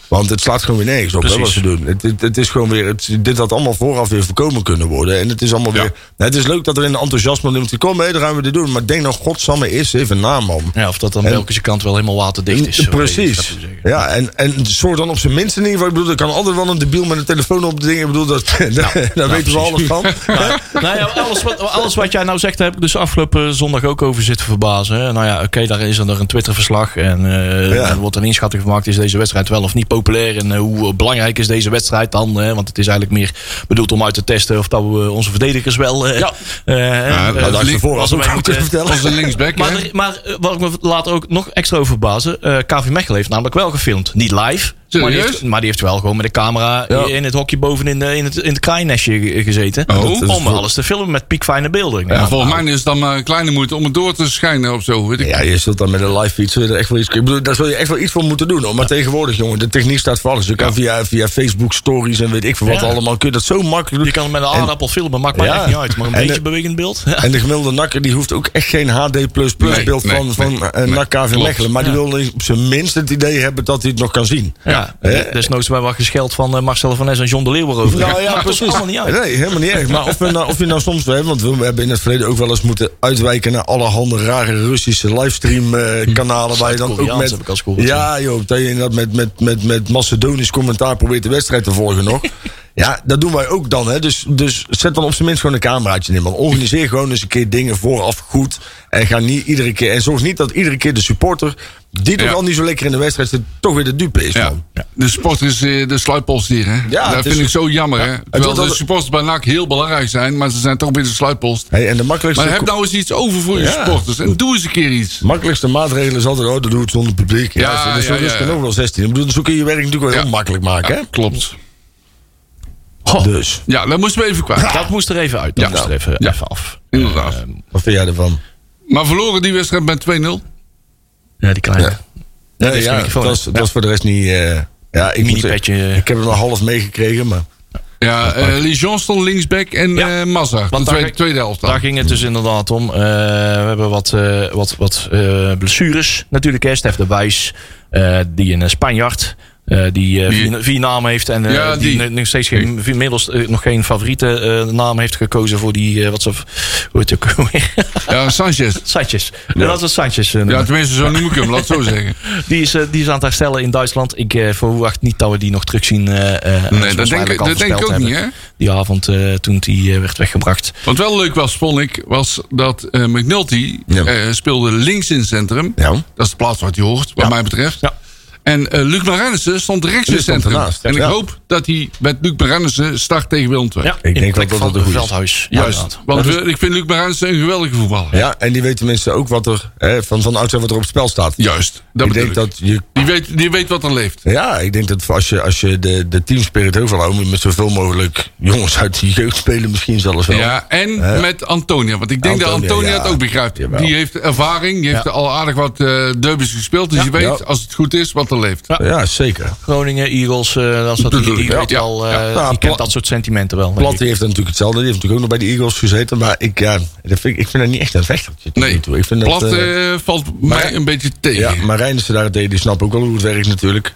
Want het slaat gewoon weer nergens op hè, wat ze doen. Het, het, het is gewoon weer, het, dit had allemaal vooraf weer voorkomen kunnen worden. En het is allemaal Ja. weer. Nou, het is leuk dat er in de enthousiasme komt, hé, dan gaan we dit doen. Maar denk nou, godsamme, eerst even na, man. Ja, of dat dan Belgische kant wel helemaal waterdicht is. Precies. Ja, en, en zorg dan op zijn minst in ieder geval. Ik bedoel, er kan altijd wel een debiel met een telefoon op de dingen. Ik bedoel, dat, daar weten we alles van. Nou, nou ja, alles, wat, alles wat jij nou zegt, heb ik dus afgelopen zondag ook over zitten verbazen. Nou ja, oké, daar is er een Twitter-verslag. En Ja. er wordt een inschatting gemaakt: is deze wedstrijd wel of niet populair? En eh, hoe belangrijk is deze wedstrijd dan? Hè? Want het is eigenlijk meer bedoeld om uit te testen of dat we eh, onze verdedigers wel. eh Ja. eh, Ja, eh, Nou, daar is goed mee te moeten- vertellen. als de linksback. Maar, hè? er- maar eh, wat ik me later ook nog extra over verbazen. eh KV Mechelen heeft namelijk wel gefilmd. Niet live. Maar die, heeft, maar die heeft wel gewoon met de camera Ja. in het hokje boven in, de, in, het, in het kraainestje gezeten. Oh. om Dat is voor- alles te filmen met piekfijne beelden. Ja, volgens mij is het dan maar een kleine moeite om het door te schijnen of zo. Weet ik. Ja, je zult dan met een live feed er echt wel iets. Ik bedoel, daar zul je echt wel iets voor moeten doen. Hoor. Maar tegenwoordig, jongen, de techniek staat voor alles. Je kan via, via Facebook stories en weet ik veel wat Ja. allemaal. Kun je dat zo makkelijk doen. Je kan het met een aardappel filmen, maakt mij Ja. echt niet uit. Maar een En beetje de- bewegend beeld. En de gemiddelde nakker die hoeft ook echt geen HD Nee, beeld nee, van, van nee, eh, nee, NAC KV klopt. Mechelen. Maar die wil op zijn minst het idee hebben dat hij het nog kan zien. Ja, Ja. desnoods bij wat gescheld van eh, Marcel van Nes en John de Leeuw erover. Nou ja, precies. allemaal niet uit. Nee, helemaal niet erg. Maar of, we nou, of je nou soms, hè, want we hebben in het verleden ook wel eens moeten uitwijken naar allerhande rare Russische livestream eh, kanalen. Waar je dan ook met. gehoord, Ja, joh, dat je inderdaad met, met, met, met Macedonisch commentaar probeert de wedstrijd te volgen nog. Ja, dat doen wij ook dan. Hè. Dus, dus zet dan op zijn minst gewoon een cameraatje in. Man. Organiseer gewoon eens een keer dingen vooraf goed. En ga niet iedere keer. En zorg niet dat iedere keer de supporter. die toch Ja. al niet zo lekker in de wedstrijd zit. toch weer de dupe is. Ja. Man. De sport is eh, de sluitpost hier. Hè? Ja, dat vind is- ik zo jammer. Hè? Terwijl de supporters bij NAC heel belangrijk zijn. Maar ze zijn toch weer de sluitpost. Hey, en de makkelijkste. Maar heb nou eens iets over voor je supporters. En doe eens een keer iets. makkelijkste maatregel is altijd, oh, dat doe het zonder publiek. Ja, Ja, dat is ja, ja, ja, ja. ook wel 16. Ik bedoel, zo kun je je werk natuurlijk wel heel makkelijk maken, hè? Klopt. Goh, Dus, Ja, dat moesten we even kwijt. Dat moest er even uit. Dat Ja. moest er even, Ja. even af. Inderdaad. Eh, wat vind jij ervan? Maar verloren die wedstrijd met 2-0. ja, die kleine. Ja. Dat was, dat was voor de rest niet... eh, ja, ik, moet zeggen, ik heb het nog half meegekregen, maar... Ja, eh Lijon stond linksback en Ja. eh Mazza. De Want daar- tweede, tweede helft. Daar ging het dus inderdaad om. Eh, we hebben wat, eh, wat, wat eh, blessures natuurlijk. Hè. Stef de Wijs, eh, die een Spanjaard. Eh, die eh, Die- vier, vier namen heeft en eh, Ja, die, die. nog steeds geen, inmiddels eh, nog geen favoriete eh, naam heeft gekozen voor die, eh, wat ze, hoe heet het ook? Ja, Sanchez. Sanchez. Ja. Dat is Sanchez. eh, Ja, tenminste, zo noem ik hem, laat het zo zeggen. die, is, eh, die is aan het herstellen in Duitsland. Ik eh, verwacht niet dat we die nog terugzien. eh, eh, Nee, dat denk, dat denk ik ook niet, hè? Die avond eh, toen die eh, werd weggebracht. Wat wel leuk was, vond ik, was dat eh, McNulty Ja. eh, speelde links in het centrum. Ja. Dat is de plaats waar hij hoort, wat Ja. mij betreft. Ja. En eh, Luc Marennissen stond rechts in het centrum. ernaast, En ik ja. hoop dat hij met Luc Marennissen start tegen Willem II. Ja, Ik in denk dat dat een is. Veldhuis. Juist. Want we- ik vind Luc Marennissen een geweldige voetballer. Ja, en die weet tenminste ook wat er... Hè, van, van oudsher wat er op het spel staat. Juist. Dat ik bedoel denk ik. dat je... Die, weet, die weet wat er leeft. Ja, ik denk dat als je, als je de, de teamspirit hoog wil houden... moet je met zoveel mogelijk jongens uit die jeugd spelen misschien zelfs wel. Ja, en met Antonia. Want ik denk dat Antonia, ja. het ook begrijpt. Jawel. Die heeft ervaring. Die heeft Ja. al aardig wat eh derbies gespeeld. Dus Ja. je weet, Ja. als het goed is, wat er leeft. Ja. Ja, zeker. Groningen, Eagles, eh dat soort, die, die, Ja. weet wel, eh, Ja. die kent dat soort sentimenten wel. Plat heeft natuurlijk hetzelfde. Die heeft natuurlijk ook nog bij de Eagles gezeten. Maar ik, ja, dat vind ik, ik vind dat niet echt een vechtertje. Nee, nu toe. Ik vind Plat dat, eh, valt mij een beetje tegen. Ja, maar Reinissen daarentegen, die snapt ook wel hoe het werkt natuurlijk.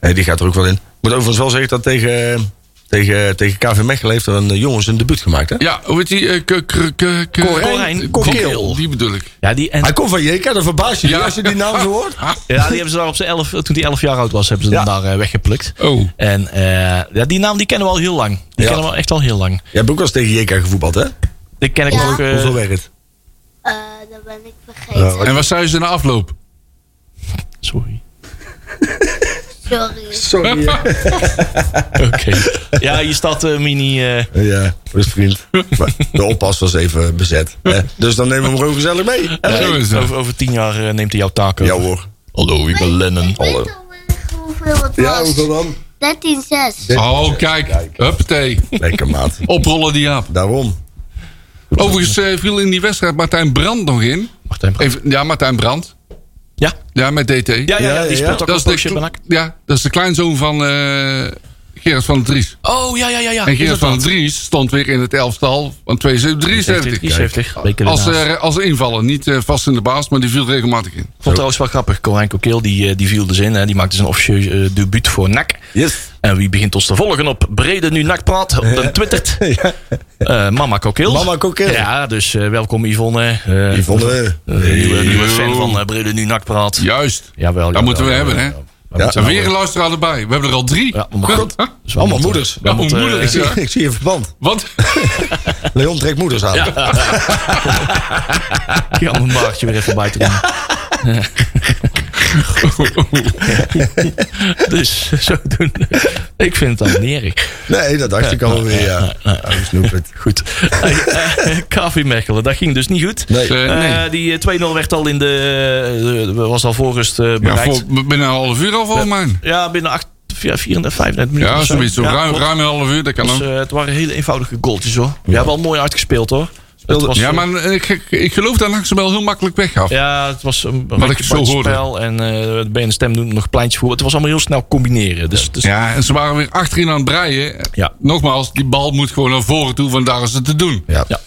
Die gaat er ook wel in. Ik moet overigens wel zeggen dat tegen, Tegen, tegen KV Mechelen heeft er een eh, jongens een debuut gemaakt, hè? Ja, hoe heet die? eh, k- k- k- k- Corijn Kokeel. Die bedoel ik. Ja, die, en, Hij komt van JK, dat verbaas je Ja. niet als je die naam zo hoort. ja, die hebben ze daar op zijn elf, toen hij 11 jaar oud was, hebben ze Ja. hem daar eh, weggeplukt. Oh. En eh, ja, die naam die kennen we al heel lang. Die Ja. kennen we echt al heel lang. Jij hebt ook wel eens tegen JK gevoetbald, hè? Die ken ik Ja. ook. eh, Hoeveel werkt het? Eh, dat ben ik vergeten. En wat zei ze na afloop? sorry. Sorry. Sorry. Oké. Ja, hier staat eh, mini. eh, ja, best vriend. Maar de oppas was even bezet. Hè? Dus dan nemen we hem gewoon gezellig mee. Zo is dat. over, over tien jaar eh, neemt hij jouw taak over. Ja hoor. Hallo, ik ben Lennon. Ik weet alweer hoeveel het was. dan? 13-6. Oh, kijk. Huppatee. Lekker maat. Oprollen die aap. Daarom. Overigens eh, viel in die wedstrijd Martijn Brand nog in. Martijn Brandt. Even, ja, Martijn Brand. Ja? Ja, met DT. Ja, ja, ja, Ja, die ja, speelt ook Dat een is, de, ja, dat is de kleinzoon van eh Gerard van der Dries. Oh, ja, ja, ja. ja. en Gerard van der. Dries stond weer in het elftal van 72, 73. Weken Als, eh, als invaller. Niet eh, vast in de baas, maar die viel regelmatig in. vond trouwens wel grappig. Corijn Kokeel die, eh, die viel dus in. Hè. Die maakte zijn officieus debuut voor NAC. Yes. En wie begint ons te volgen op Brede Nu NAC Praat? Op de Twitter. Ja. Eh, Mama Kokeel. Mama Kokeel. Ja, dus eh, welkom Yvonne. eh, Yvonne. nieuwe, nieuwe fan van Brede Nu NAC Praat. Juist. Jawel, Dat jawel, moeten we jawel, hebben, hè? Ja. En nou, weer een eh, luisteraar erbij. We hebben er al drie. Ja. Huh? We Allemaal moeders. Ja, eh, Ik zie, Ja. ik zie je verband. Wat? Leon trekt moeders aan. Ja, om een baardje weer even bij te doen. dus zo doen. Ik vind het niet erg. Nee, dat dacht ik alweer. Ja. Ja, snoep het. Goed. Eh, KV Mechelen, dat ging dus niet goed. Nee. Eh, Eh, nee. die eh, 2-0 werd al in de. was al voor rust eh, Ja, bereikt. voor, binnen een half uur al volgens mij. Ja, binnen 8, 34, 35 minuten. Ja, zo. zoiets. Zo Ja, ruim, een half uur, dat kan Dus, het waren hele eenvoudige goaltjes hoor. Ja, wel mooi uitgespeeld hoor. Was, Ja, maar eh, ik, ik geloof dat wel heel makkelijk weggaf. Ja, het was een Wat ik zo hoorde. spel en eh de BNStem doen nog pleintje voor. Het was allemaal heel snel combineren. Dus, dus Ja, en ze waren weer achterin aan het breien. Ja. Nogmaals, die bal moet gewoon naar voren toe, vandaar is het te doen. Ja. Ja.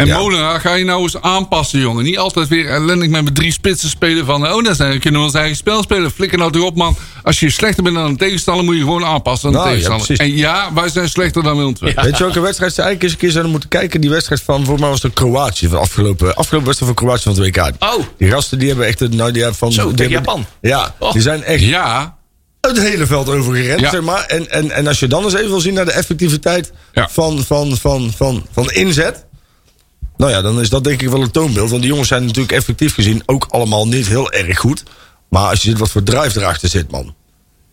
En Ja. Molenaar ga je nou eens aanpassen, jongen. Niet altijd weer ellendig met mijn drie spitsen spelen van... oh, dat zijn, kunnen we ons eigen spel spelen. Flikker nou toch op, man. Als je slechter bent dan een tegenstander... moet je gewoon aanpassen aan de Nou, ja, tegenstander. precies. en ja, wij zijn slechter dan Willem II. Weet je welke wedstrijd ze eigenlijk eens een keer zouden moeten kijken? Die wedstrijd van, voor mij was het Kroatië. Van afgelopen, afgelopen wedstrijd van Kroatië van het WK. Oh. Die gasten die hebben echt... Nou, die hebben van, Zo, die tegen hebben- Japan. Ja, Oh. die zijn echt Ja, het hele veld overgerend, Ja. zeg maar. En, en, en als je dan eens even wil zien naar de effectiviteit Ja. van, van, van, van, van inzet... Nou ja, dan is dat denk ik wel een toonbeeld. Want die jongens zijn natuurlijk effectief gezien ook allemaal niet heel erg goed. Maar als je ziet wat voor drive erachter zit, man.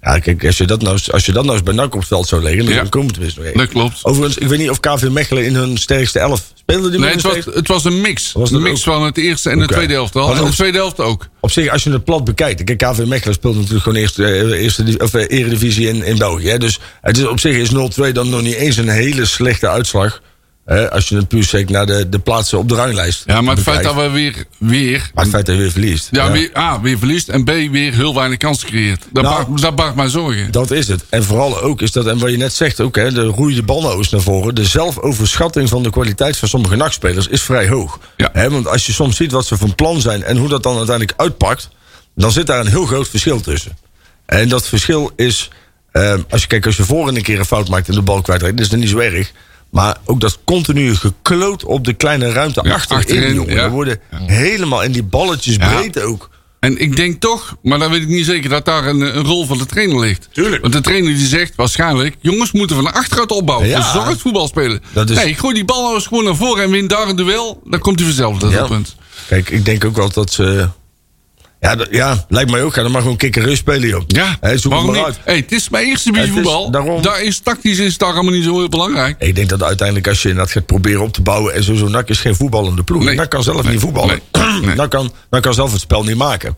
Ja, kijk, als je dat nou, eens- als je dat nou eens bij NAC op het veld zou leggen... dan Ja. komen we tenminste nog even. dat klopt. Overigens, ik weet niet of KV Mechelen in hun sterkste elf speelde. Die Nee, het was, het was een mix. Was Een mix ook? van het eerste en de Oké. tweede helft al. En de tweede helft ook. Op zich, als je het plat bekijkt. Kijk, KV Mechelen speelt natuurlijk gewoon eerste, eh, eerste of, eh, eredivisie in, in België. Hè. Dus het is, op zich is 0-2 dan nog niet eens een hele slechte uitslag. Hè, als je het puur zegt naar de, de plaatsen op de ranglijst. Ja, maar het feit dat we weer... weer Maar het feit dat je weer verliest. ja, Weer, A, weer verliest. En B, weer heel weinig kansen creëert. Dat, Nou, baart, dat baart mij zorgen. Dat is het. En vooral ook is dat, en wat je net zegt ook, hè, de roei de bal nou eens naar voren. De zelfoverschatting van de kwaliteit van sommige nachtspelers is vrij hoog. Ja. Hè, want als je soms ziet wat ze van plan zijn en hoe dat dan uiteindelijk uitpakt, dan zit daar een heel groot verschil tussen. En dat verschil is, eh, als je kijkt, als je voor een keer een fout maakt en de bal kwijtraakt, is dat niet zo erg. Maar ook dat continue gekloot op de kleine ruimte Ja, achterin, achterin, jongen. ja. Worden helemaal, en die balletjes breed ook. En ik denk toch, maar dan weet ik niet zeker, dat daar een, een rol van de trainer ligt. Tuurlijk. Want de trainer die zegt waarschijnlijk, jongens moeten van achteruit opbouwen. Ja. Verzorgd voetbal spelen. Dat is- Nee, gooi die bal nou eens gewoon naar voren en win daar een duel. Dan komt hij vanzelf, dat Ja. het punt. Kijk, ik denk ook wel dat ze. Ja, dat- ja, lijkt mij ook. Ga dan maar gewoon kikkerreus spelen, joh. Ja, Hè, zoek waarom maar niet? uit. Hey, het is mijn eerste is voetbal. daarom- Daar is tactisch is daar allemaal niet zo heel belangrijk. Ik denk dat uiteindelijk als je dat gaat proberen op te bouwen... en sowieso NAC is geen voetballende ploeg. Nee. NAC kan zelf Nee. niet voetballen. Nee. NAC, kan, NAC kan zelf het spel niet maken.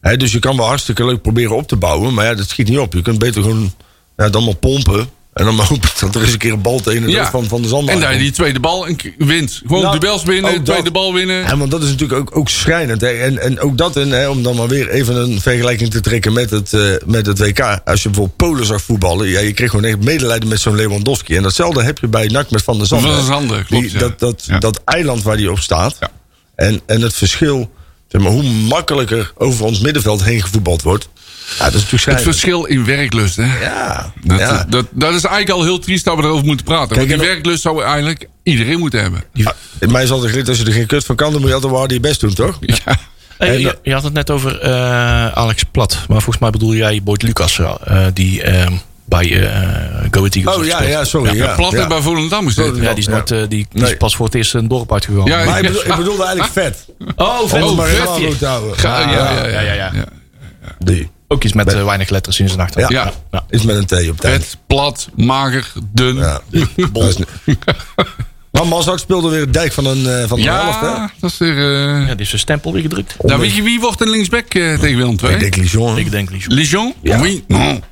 Hè, dus je kan wel hartstikke leuk proberen op te bouwen... maar ja, dat schiet niet op. Je kunt beter gewoon ja, dan maar pompen... en dan maar hopen dat er eens een keer een bal tegen de rug van, van de zand en daar die tweede bal en wint. Gewoon Nou, duels winnen, dat. tweede bal winnen. Ja, want dat is natuurlijk ook, ook schrijnend. Hè. En, en ook dat, in, hè, om dan maar weer even een vergelijking te trekken met het, eh, met het WK. Als je bijvoorbeeld Polen zag voetballen, ja, je kreeg gewoon echt medelijden met zo'n Lewandowski. En datzelfde heb je bij NAC met Van der Zanden. Van der hè. Zanden, klopt, Die- ja. dat, dat, Ja. dat eiland waar die op staat. Ja. En, en het verschil, zeg maar, hoe makkelijker over ons middenveld heen gevoetbald wordt. Ja, dat is natuurlijk Het verschil in werklust, hè? Ja, Dat, ja. dat, dat is eigenlijk al heel triest dat we erover moeten praten. Kijk, Want die werklust zou eigenlijk iedereen moeten hebben. Ja, in mij is altijd geleerd, als je er geen kut van kan, dan moet je altijd wel je best doen, toch? Ja. Hey, je, je had het net over eh, Alex Plat. Maar volgens mij bedoel jij Boyd Lucas. eh, die eh, bij eh Go Ahead Eagles Oh ja, ja, sorry. Ja, Plat ja. bij Volendam gezeten. Ja, die is, eh, die, die is Nee. pas voor het eerst een dorp uitgegaan. Ja, Maar ik, bedoel, ik bedoelde eigenlijk vet. Oh, vet. het maar vet, helemaal ja. goed houden. Ga- ja, ja, ja, ja, ja. Die. Ook iets met eh, weinig letters in zijn achternaam. Ja. Ja. Is met een T op tijd. Vet, plat, mager, dun. Ja. Niet- Maar Mazak speelde weer het dijk van een, eh, van de helft, hè? Ja, dat is weer... eh, Ja, die is zijn stempel weer gedrukt. nou, weet je wie wordt een linksback eh, tegen Willem II? Ik denk Lijon. Ik denk niet. Lijon? Ja. Oui.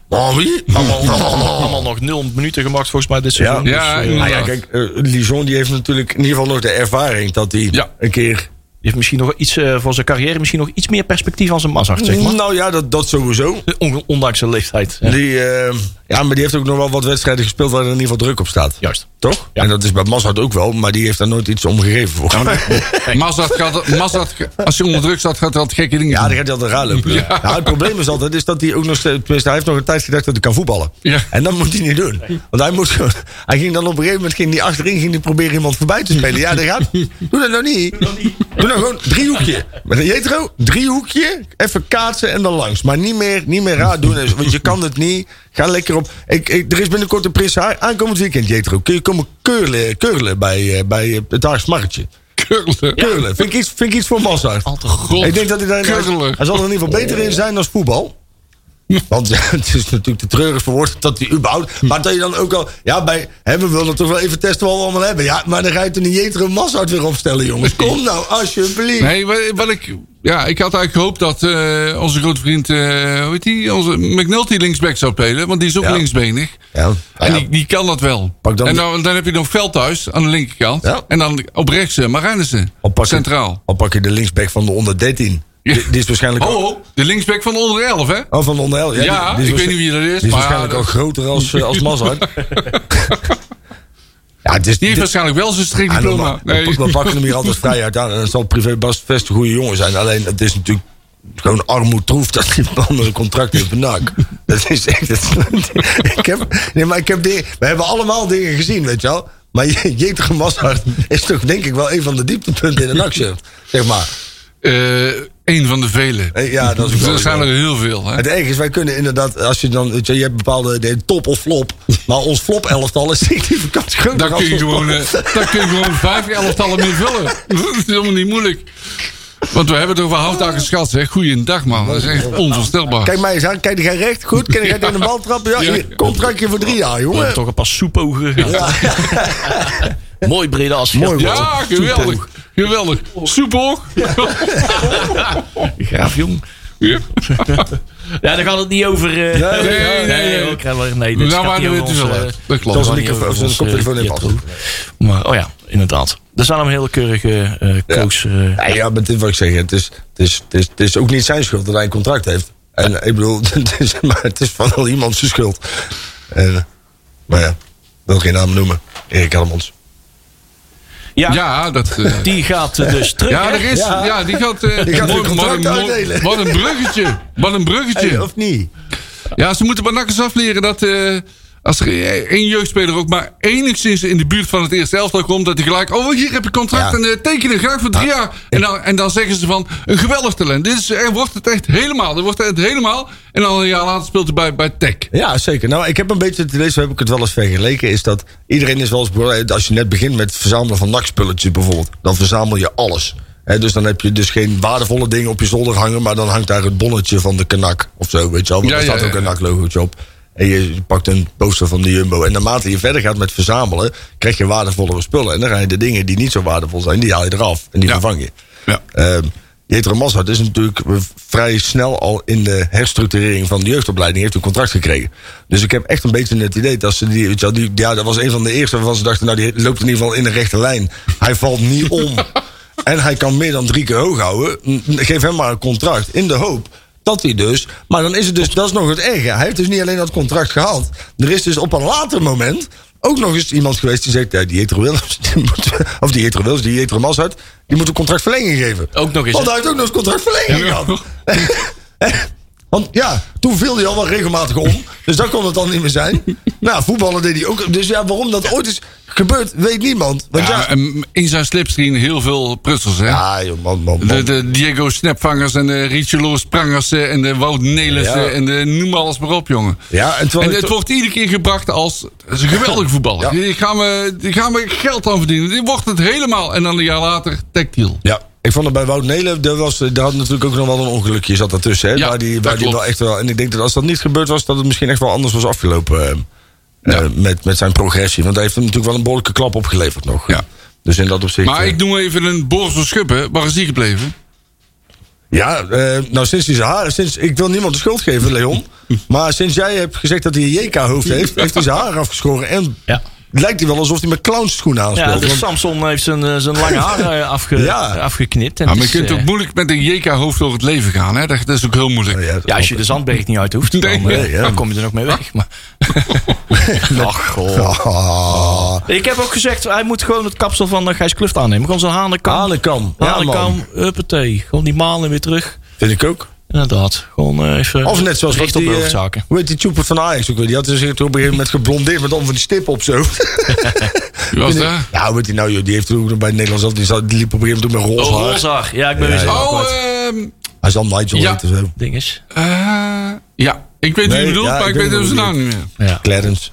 Oh, wie? Allemaal, allemaal nog nul minuten gemaakt volgens mij dit seizoen. Ja. Ja, Dus. Nou ja, kijk, Lijon die heeft natuurlijk in ieder geval nog de ervaring dat hij Ja. een keer... heeft misschien nog iets eh, voor zijn carrière misschien nog iets meer perspectief als een Mazart, zeg maar. Nou ja, dat, dat sowieso. On- Ondanks zijn leeftijd. Die, eh, ja, maar die heeft ook nog wel wat wedstrijden gespeeld waar er in ieder geval druk op staat. Juist. Toch? Ja. En dat is bij Mazart ook wel, maar die heeft daar nooit iets om gegeven voor. Gaat, Mazat, als je onder druk staat, gaat hij altijd gekke dingen Ja, dan gaat hij altijd raar lopen. Ja. Nou, het probleem is altijd is dat hij ook nog steeds... Hij heeft nog een tijd gedacht dat hij kan voetballen. Ja. En dat moet hij niet doen. Want hij, moet hij ging dan op een gegeven moment ging hij achterin ging hij proberen iemand voorbij te spelen. Ja, dat gaat. Doe dat nou niet. Doe nou gewoon driehoekje. Met een jetro, driehoekje, even kaatsen en dan langs. Maar niet meer, niet meer raar doen. Want je kan het niet. Ga lekker op. Ik, ik, er is binnenkort een Prins Haar- aankomend weekend, jetro. Kun je komen keurlen, keurlen bij, eh, bij het Haagse Marktje. Kurlen. Keurlen. Vind ik iets, vind ik iets voor Mazart. Altijd goed. Ik denk dat hij daar hij zal er in ieder geval beter in zijn dan voetbal. Want ja, het is natuurlijk te treurig voor woord dat hij überhaupt. Maar dat je dan ook al. Ja, bij. Hè, we willen toch wel even testen wat we allemaal hebben. Ja, maar dan ga je toch niet Jetro Massard weer opstellen, jongens. Kom nou, alsjeblieft. Nee, wat, ik... Ja, ik had eigenlijk gehoopt dat eh, onze grote vriend, eh hoe heet die? Onze McNulty linksback zou spelen. Want die is ook Ja. linksbenig. Ja, En die, die kan dat wel. Pak dan en de- dan, dan heb je nog Veldhuis aan de linkerkant. Ja. En dan op rechts uh, Marijnissen. Centraal. Al pak je de linksback van de onder 13. Ja. Die, die is waarschijnlijk. Oh, al- de linksback van de onder 11, hè? Oh, van de onder 11. Ja, Ja, die- die is ik weet niet wie dat is, Die is maar- waarschijnlijk al groter als, eh, als Massard. ja, het is, Die heeft waarschijnlijk wel zijn Ja, strikdiploma. normaal. Nee. we, we pakken hem hier altijd vrij uit aan. En het zal privé best, best een goede jongen zijn. Alleen het is natuurlijk gewoon armoedtroef dat man een contract heeft bij NAC. Dat is echt... Het, ik heb, nee, maar ik heb dingen, we hebben allemaal dingen gezien, weet je wel. Maar Jeter Massard is toch denk ik wel een van de dieptepunten in de NAC-shirt. Zeg maar. Eh, een van de vele. Eh, Ja, dat is Er zijn er heel veel, hè? Het erg is, wij kunnen inderdaad, als je dan, je, je hebt bepaalde de top of flop. Maar ons flop-elftal is significant groter Daar kun je gewoon, eh, daar kun je gewoon vijf elftallen mee vullen. Dat is helemaal niet moeilijk. Want we hebben het over houtdagen schat, zeg. Goeiedag, man. Dat is echt onvoorstelbaar. Kijk mij eens aan, kijk, die gaat recht, goed. Ken je gaat tegen de bal trappen? Ja, Ja. hier, contractje voor drie jaar, We jongen. hebben toch een paar soepogen. Mooi brede als Mooi, ja, geweldig. Geweldig. Soepel. Graaf jong. Ja. Ja, daar gaat het niet over. eh, Nee, nee, nee, nee. nee, dit Nou, waren niet we ons, wel eh, uit. Dat klopt. Een koptelefoon in Jetro. passen. Maar, oh ja, inderdaad. Er zijn hem hele keurige eh coach. eh, Ja, ja, maar dit wil ik zeggen. Het is, het, is, het, is, het is ook niet zijn schuld dat hij een contract heeft. En ik bedoel, het is, maar het is van al iemand zijn schuld. En, maar ja, wil geen naam noemen. Erik Helmons. Ja, Ja, dat... eh, die gaat eh, dus terug. ja, er is... Ja. Ja, die gaat... eh, Die gaat mooi- een contract wat een- uitdelen. Wat een bruggetje. Wat een bruggetje. Hey, of niet? Ja, ze moeten bij NAC eens afleren dat eh, als er één jeugdspeler ook maar enigszins in de buurt van het eerste elftal komt, dat hij gelijk, oh hier heb je contract Ja. en eh, tekenen graag voor drie jaar. En dan, en dan zeggen ze van, een geweldig talent. Dit is, er wordt het echt helemaal. Er wordt het helemaal. En dan een jaar later speelt hij bij, bij Tech. Ja, zeker. Nou, ik heb een beetje zo heb ik het wel eens vergeleken. Is dat iedereen is wel eens. Als je net begint met het verzamelen van nakspulletjes bijvoorbeeld, dan verzamel je alles. Dus dan heb je dus geen waardevolle dingen op je zolder hangen, maar dan hangt daar het bonnetje van de kanak of zo, weet je wel. Want Ja, er ja, staat ook een NAC-logootje op. En je pakt een poster van de Jumbo. En naarmate je verder gaat met verzamelen, krijg je waardevollere spullen. En dan ga je de dingen die niet zo waardevol zijn, die haal je eraf. En die Ja. vervang je. Ja. Jetro Massart is natuurlijk vrij snel al in de herstructurering van de jeugdopleiding heeft een contract gekregen. Dus ik heb echt een beetje het idee dat ze die, weet je wel, die ja, dat was een van de eerste waarvan ze dachten, nou die loopt in ieder geval in de rechte lijn. Hij valt niet om en hij kan meer dan drie keer hoog houden. Geef hem maar een contract in de hoop dat hij dus, maar dan is het dus, dat is nog het erge. Hij heeft dus niet alleen dat contract gehaald. Er is dus op een later moment ook nog eens iemand geweest die zegt, ja, die Jetro Willems, die moet, of die Jetro Willems, die Jetro die moet een contractverlenging geven. Ook nog eens. Want hij heeft ook nog eens contractverlenging gehad. Want ja, toen viel hij al wel regelmatig om. Dus dat kon het dan niet meer zijn. Nou, voetballen deed hij ook. Dus ja, waarom dat ooit is gebeurd, weet niemand. Want ja, in zijn slipstream heel veel prutsers, hè? ja joh, man, man, man. De, de Diego Snapvangers en de Richelo Sprangers eh, en de Wout Nelissen Ja. en de, noem maar alles maar op, jongen. Ja, en het wordt iedere keer gebracht als is een geweldige voetballer. Ja. Die, gaan we, die gaan we geld aan verdienen. Die wordt het helemaal. En dan een jaar later tactiel. Ja, ik vond het bij Wout Nelen, daar, was, daar had natuurlijk ook nog wel een ongelukje zat daartussen. Hè, Ja, waar die, dat waar die wel echt wel, en ik denk dat als dat niet gebeurd was, dat het misschien echt wel anders was afgelopen eh, Ja. eh, met, met zijn progressie. Want hij heeft hem natuurlijk wel een behoorlijke klap opgeleverd nog. Ja. Dus in dat opzicht... Maar eh, ik noem even een Boris van Schuppen. Waar is die gebleven? Ja, eh, nou sinds hij zijn haar... Sinds, ik wil niemand de schuld geven, Leon. maar sinds jij hebt gezegd dat hij een JK-hoofd heeft... heeft hij zijn haar afgeschoren. En Ja. Lijkt hij wel alsof hij met clownsschoenen Ja, aanspeelt. dus Want- Samson heeft zijn, eh, zijn lange haar eh, afge, Ja. afgeknipt. En Ja, maar je kunt eh, ook moeilijk met een JK-hoofd door het leven gaan. Hè? Dat, dat is ook heel moeilijk. Oh, ja, Ja, als je de Zandberg niet uit hoeft, dan, Nee, eh, nee, ja. dan kom je er nog mee weg. Maar... Ach, goh. Ah, Ik heb ook gezegd, hij moet gewoon het kapsel van eh, Gijs Kluft aannemen. Gewoon zo'n hanenkam. Hanekam. Ja, Hanenkam, man. huppatee. Gewoon die malen weer terug. Vind ik ook. Inderdaad. Gewoon eh, even Of net zoals wat op die, eh, zaken. hoe heet die Tjoeper van Ajax ook weer? Die had zich op een gegeven moment geblondeerd met allemaal van die stippen op zo. Wie was dat? Ja, heet die nou joh? Die heeft toen ook bij het Nederlands die, zat- die liep op een gegeven moment ook met roze Oh, haar. Rozag. Ja, ik ben weer zo. Oh, ehm, Hij zal Nigel Ja. heten zo. Ding is. eh, ja. Ik weet wie je bedoelt, maar ik weet weet het zijn naam niet meer. Ja, Clarence.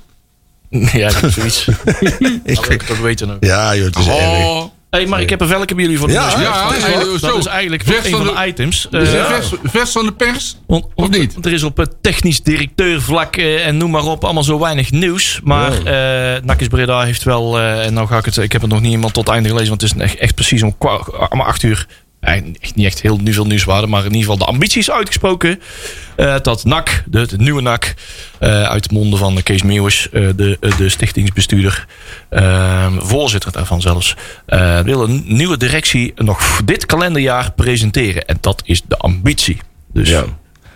ja ik heb zoiets. Ik Dat wil ik toch weten ook. Ja joh, het is erg. Hey, maar ik heb een velk hebben jullie voor de Ja, ja, dat, is, ja, dat zo. is eigenlijk Vers een van van de, items. is Eh, vers, vers van de pers? Want, Of niet? want er is op het technisch directeur vlak eh, en noem maar op allemaal zo weinig nieuws. Maar eh Nakis Breda heeft wel, eh, en nou ga ik het, ik heb het nog niet helemaal tot het einde gelezen, want het is echt, echt precies om, kwa- om acht uur. Niet echt heel veel nieuwswaarde, maar in ieder geval de ambities uitgesproken. eh, dat NAC, de, nieuwe NAC, eh, uit de monden van Kees Meeuwis, eh, de, de stichtingsbestuurder, eh, voorzitter daarvan zelfs, wil een nieuwe directie nog dit kalenderjaar presenteren. En dat is de ambitie. Dus Ja.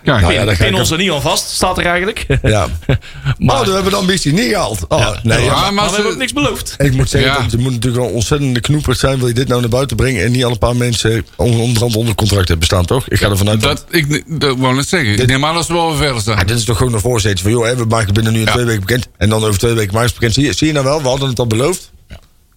Kijk, Nou ja, ik ons er niet aan vast, staat er eigenlijk. Ja. maar oh, we hebben de ambitie niet gehaald. Oh, Ja. nee, Ja, ja. maar maar we ze- hebben ook niks beloofd. Ik moet zeggen, Ja. dat je moet natuurlijk wel ontzettend knoeperd zijn... wil je dit nou naar buiten brengen... en niet al een paar mensen on- onderhand onder contract hebben staan, toch? Ik ga ervan uit dat... dat, ik dat wou net zeggen. Ik neem aan dat ze wel verder Ja, staan. dit is toch gewoon een voorzetje van... joh, hè, we maken binnen nu in Ja. twee weken bekend... en dan over twee weken maken ze het bekend. Zie je, zie je nou wel, we hadden het al beloofd.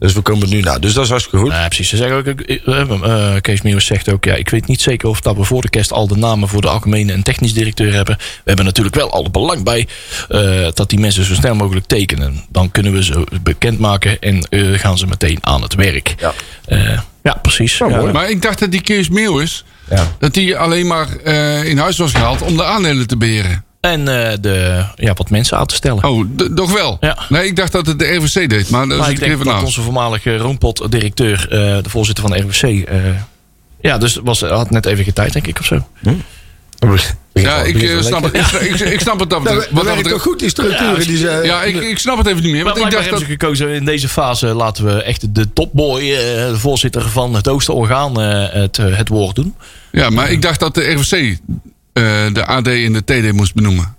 Dus we komen het nu na. Dus dat is hartstikke goed. Ja, precies. Ze zeggen ook, eh, Kees Meeuwis zegt ook, ja, ik weet niet zeker of dat we voor de kerst al de namen voor de algemene en technisch directeur hebben. We hebben natuurlijk wel al het belang bij eh, dat die mensen zo snel mogelijk tekenen. Dan kunnen we ze bekendmaken en eh, gaan ze meteen aan het werk. Ja. Eh, ja precies. Ja, Ja, mooi. Maar ik dacht dat die Kees Meeuwis... Ja. dat die alleen maar eh, in huis was gehaald om de aandelen te beheren. En eh, de, ja, wat mensen aan te stellen. Oh, toch wel? Ja. Nee, ik dacht dat het de RVC deed. Maar maar zit ik denk even dat naast. onze voormalige Roompot-directeur, eh, de voorzitter van de RWC... eh, ja, dus was, had net even geen tijd, denk ik, of zo. Ja, ik, snap het, ik, ik, ik snap het dat Wat dat toch goed, die structuren die ze... Ja, ik, ik snap het even niet meer. Maar Want ik dacht hebben dat... ze gekozen in deze fase laten we echt de topboy, eh, de voorzitter van het hoogste orgaan, eh, het, het woord doen. Ja, maar ik dacht dat de RVC de AD en de TD moest benoemen.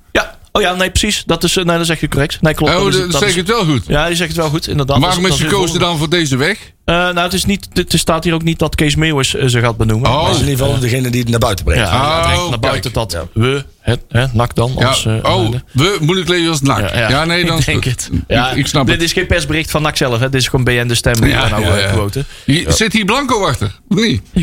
Ja, oh ja, nee, precies. Dat is, eh, nee, dat zeg je correct. Nee, klopt. Oh, dat is- dan dat zeg ik het wel goed. Ja, je zegt het wel goed, inderdaad. Waarom Dat is gekozen dan voor deze weg? Eh, nou, het, is niet, het staat hier ook niet dat Kees Meeuwis eh, ze gaat benoemen. Oh. Is in ieder geval degene die het naar buiten brengt. Ja, Oh, naar buiten kijk. dat we, het, hè, NAC dan, Ja, als... eh, oh, we moeilijk leven als NAC. Ja, nee, dan ik denk het. Ja, ik, ik snap dit het. is geen persbericht van NAC zelf, hè. dit is gewoon BN De Stem. Ja, Ja, nou ja, ja. quoten. Hier- Zit hier Blanco achter?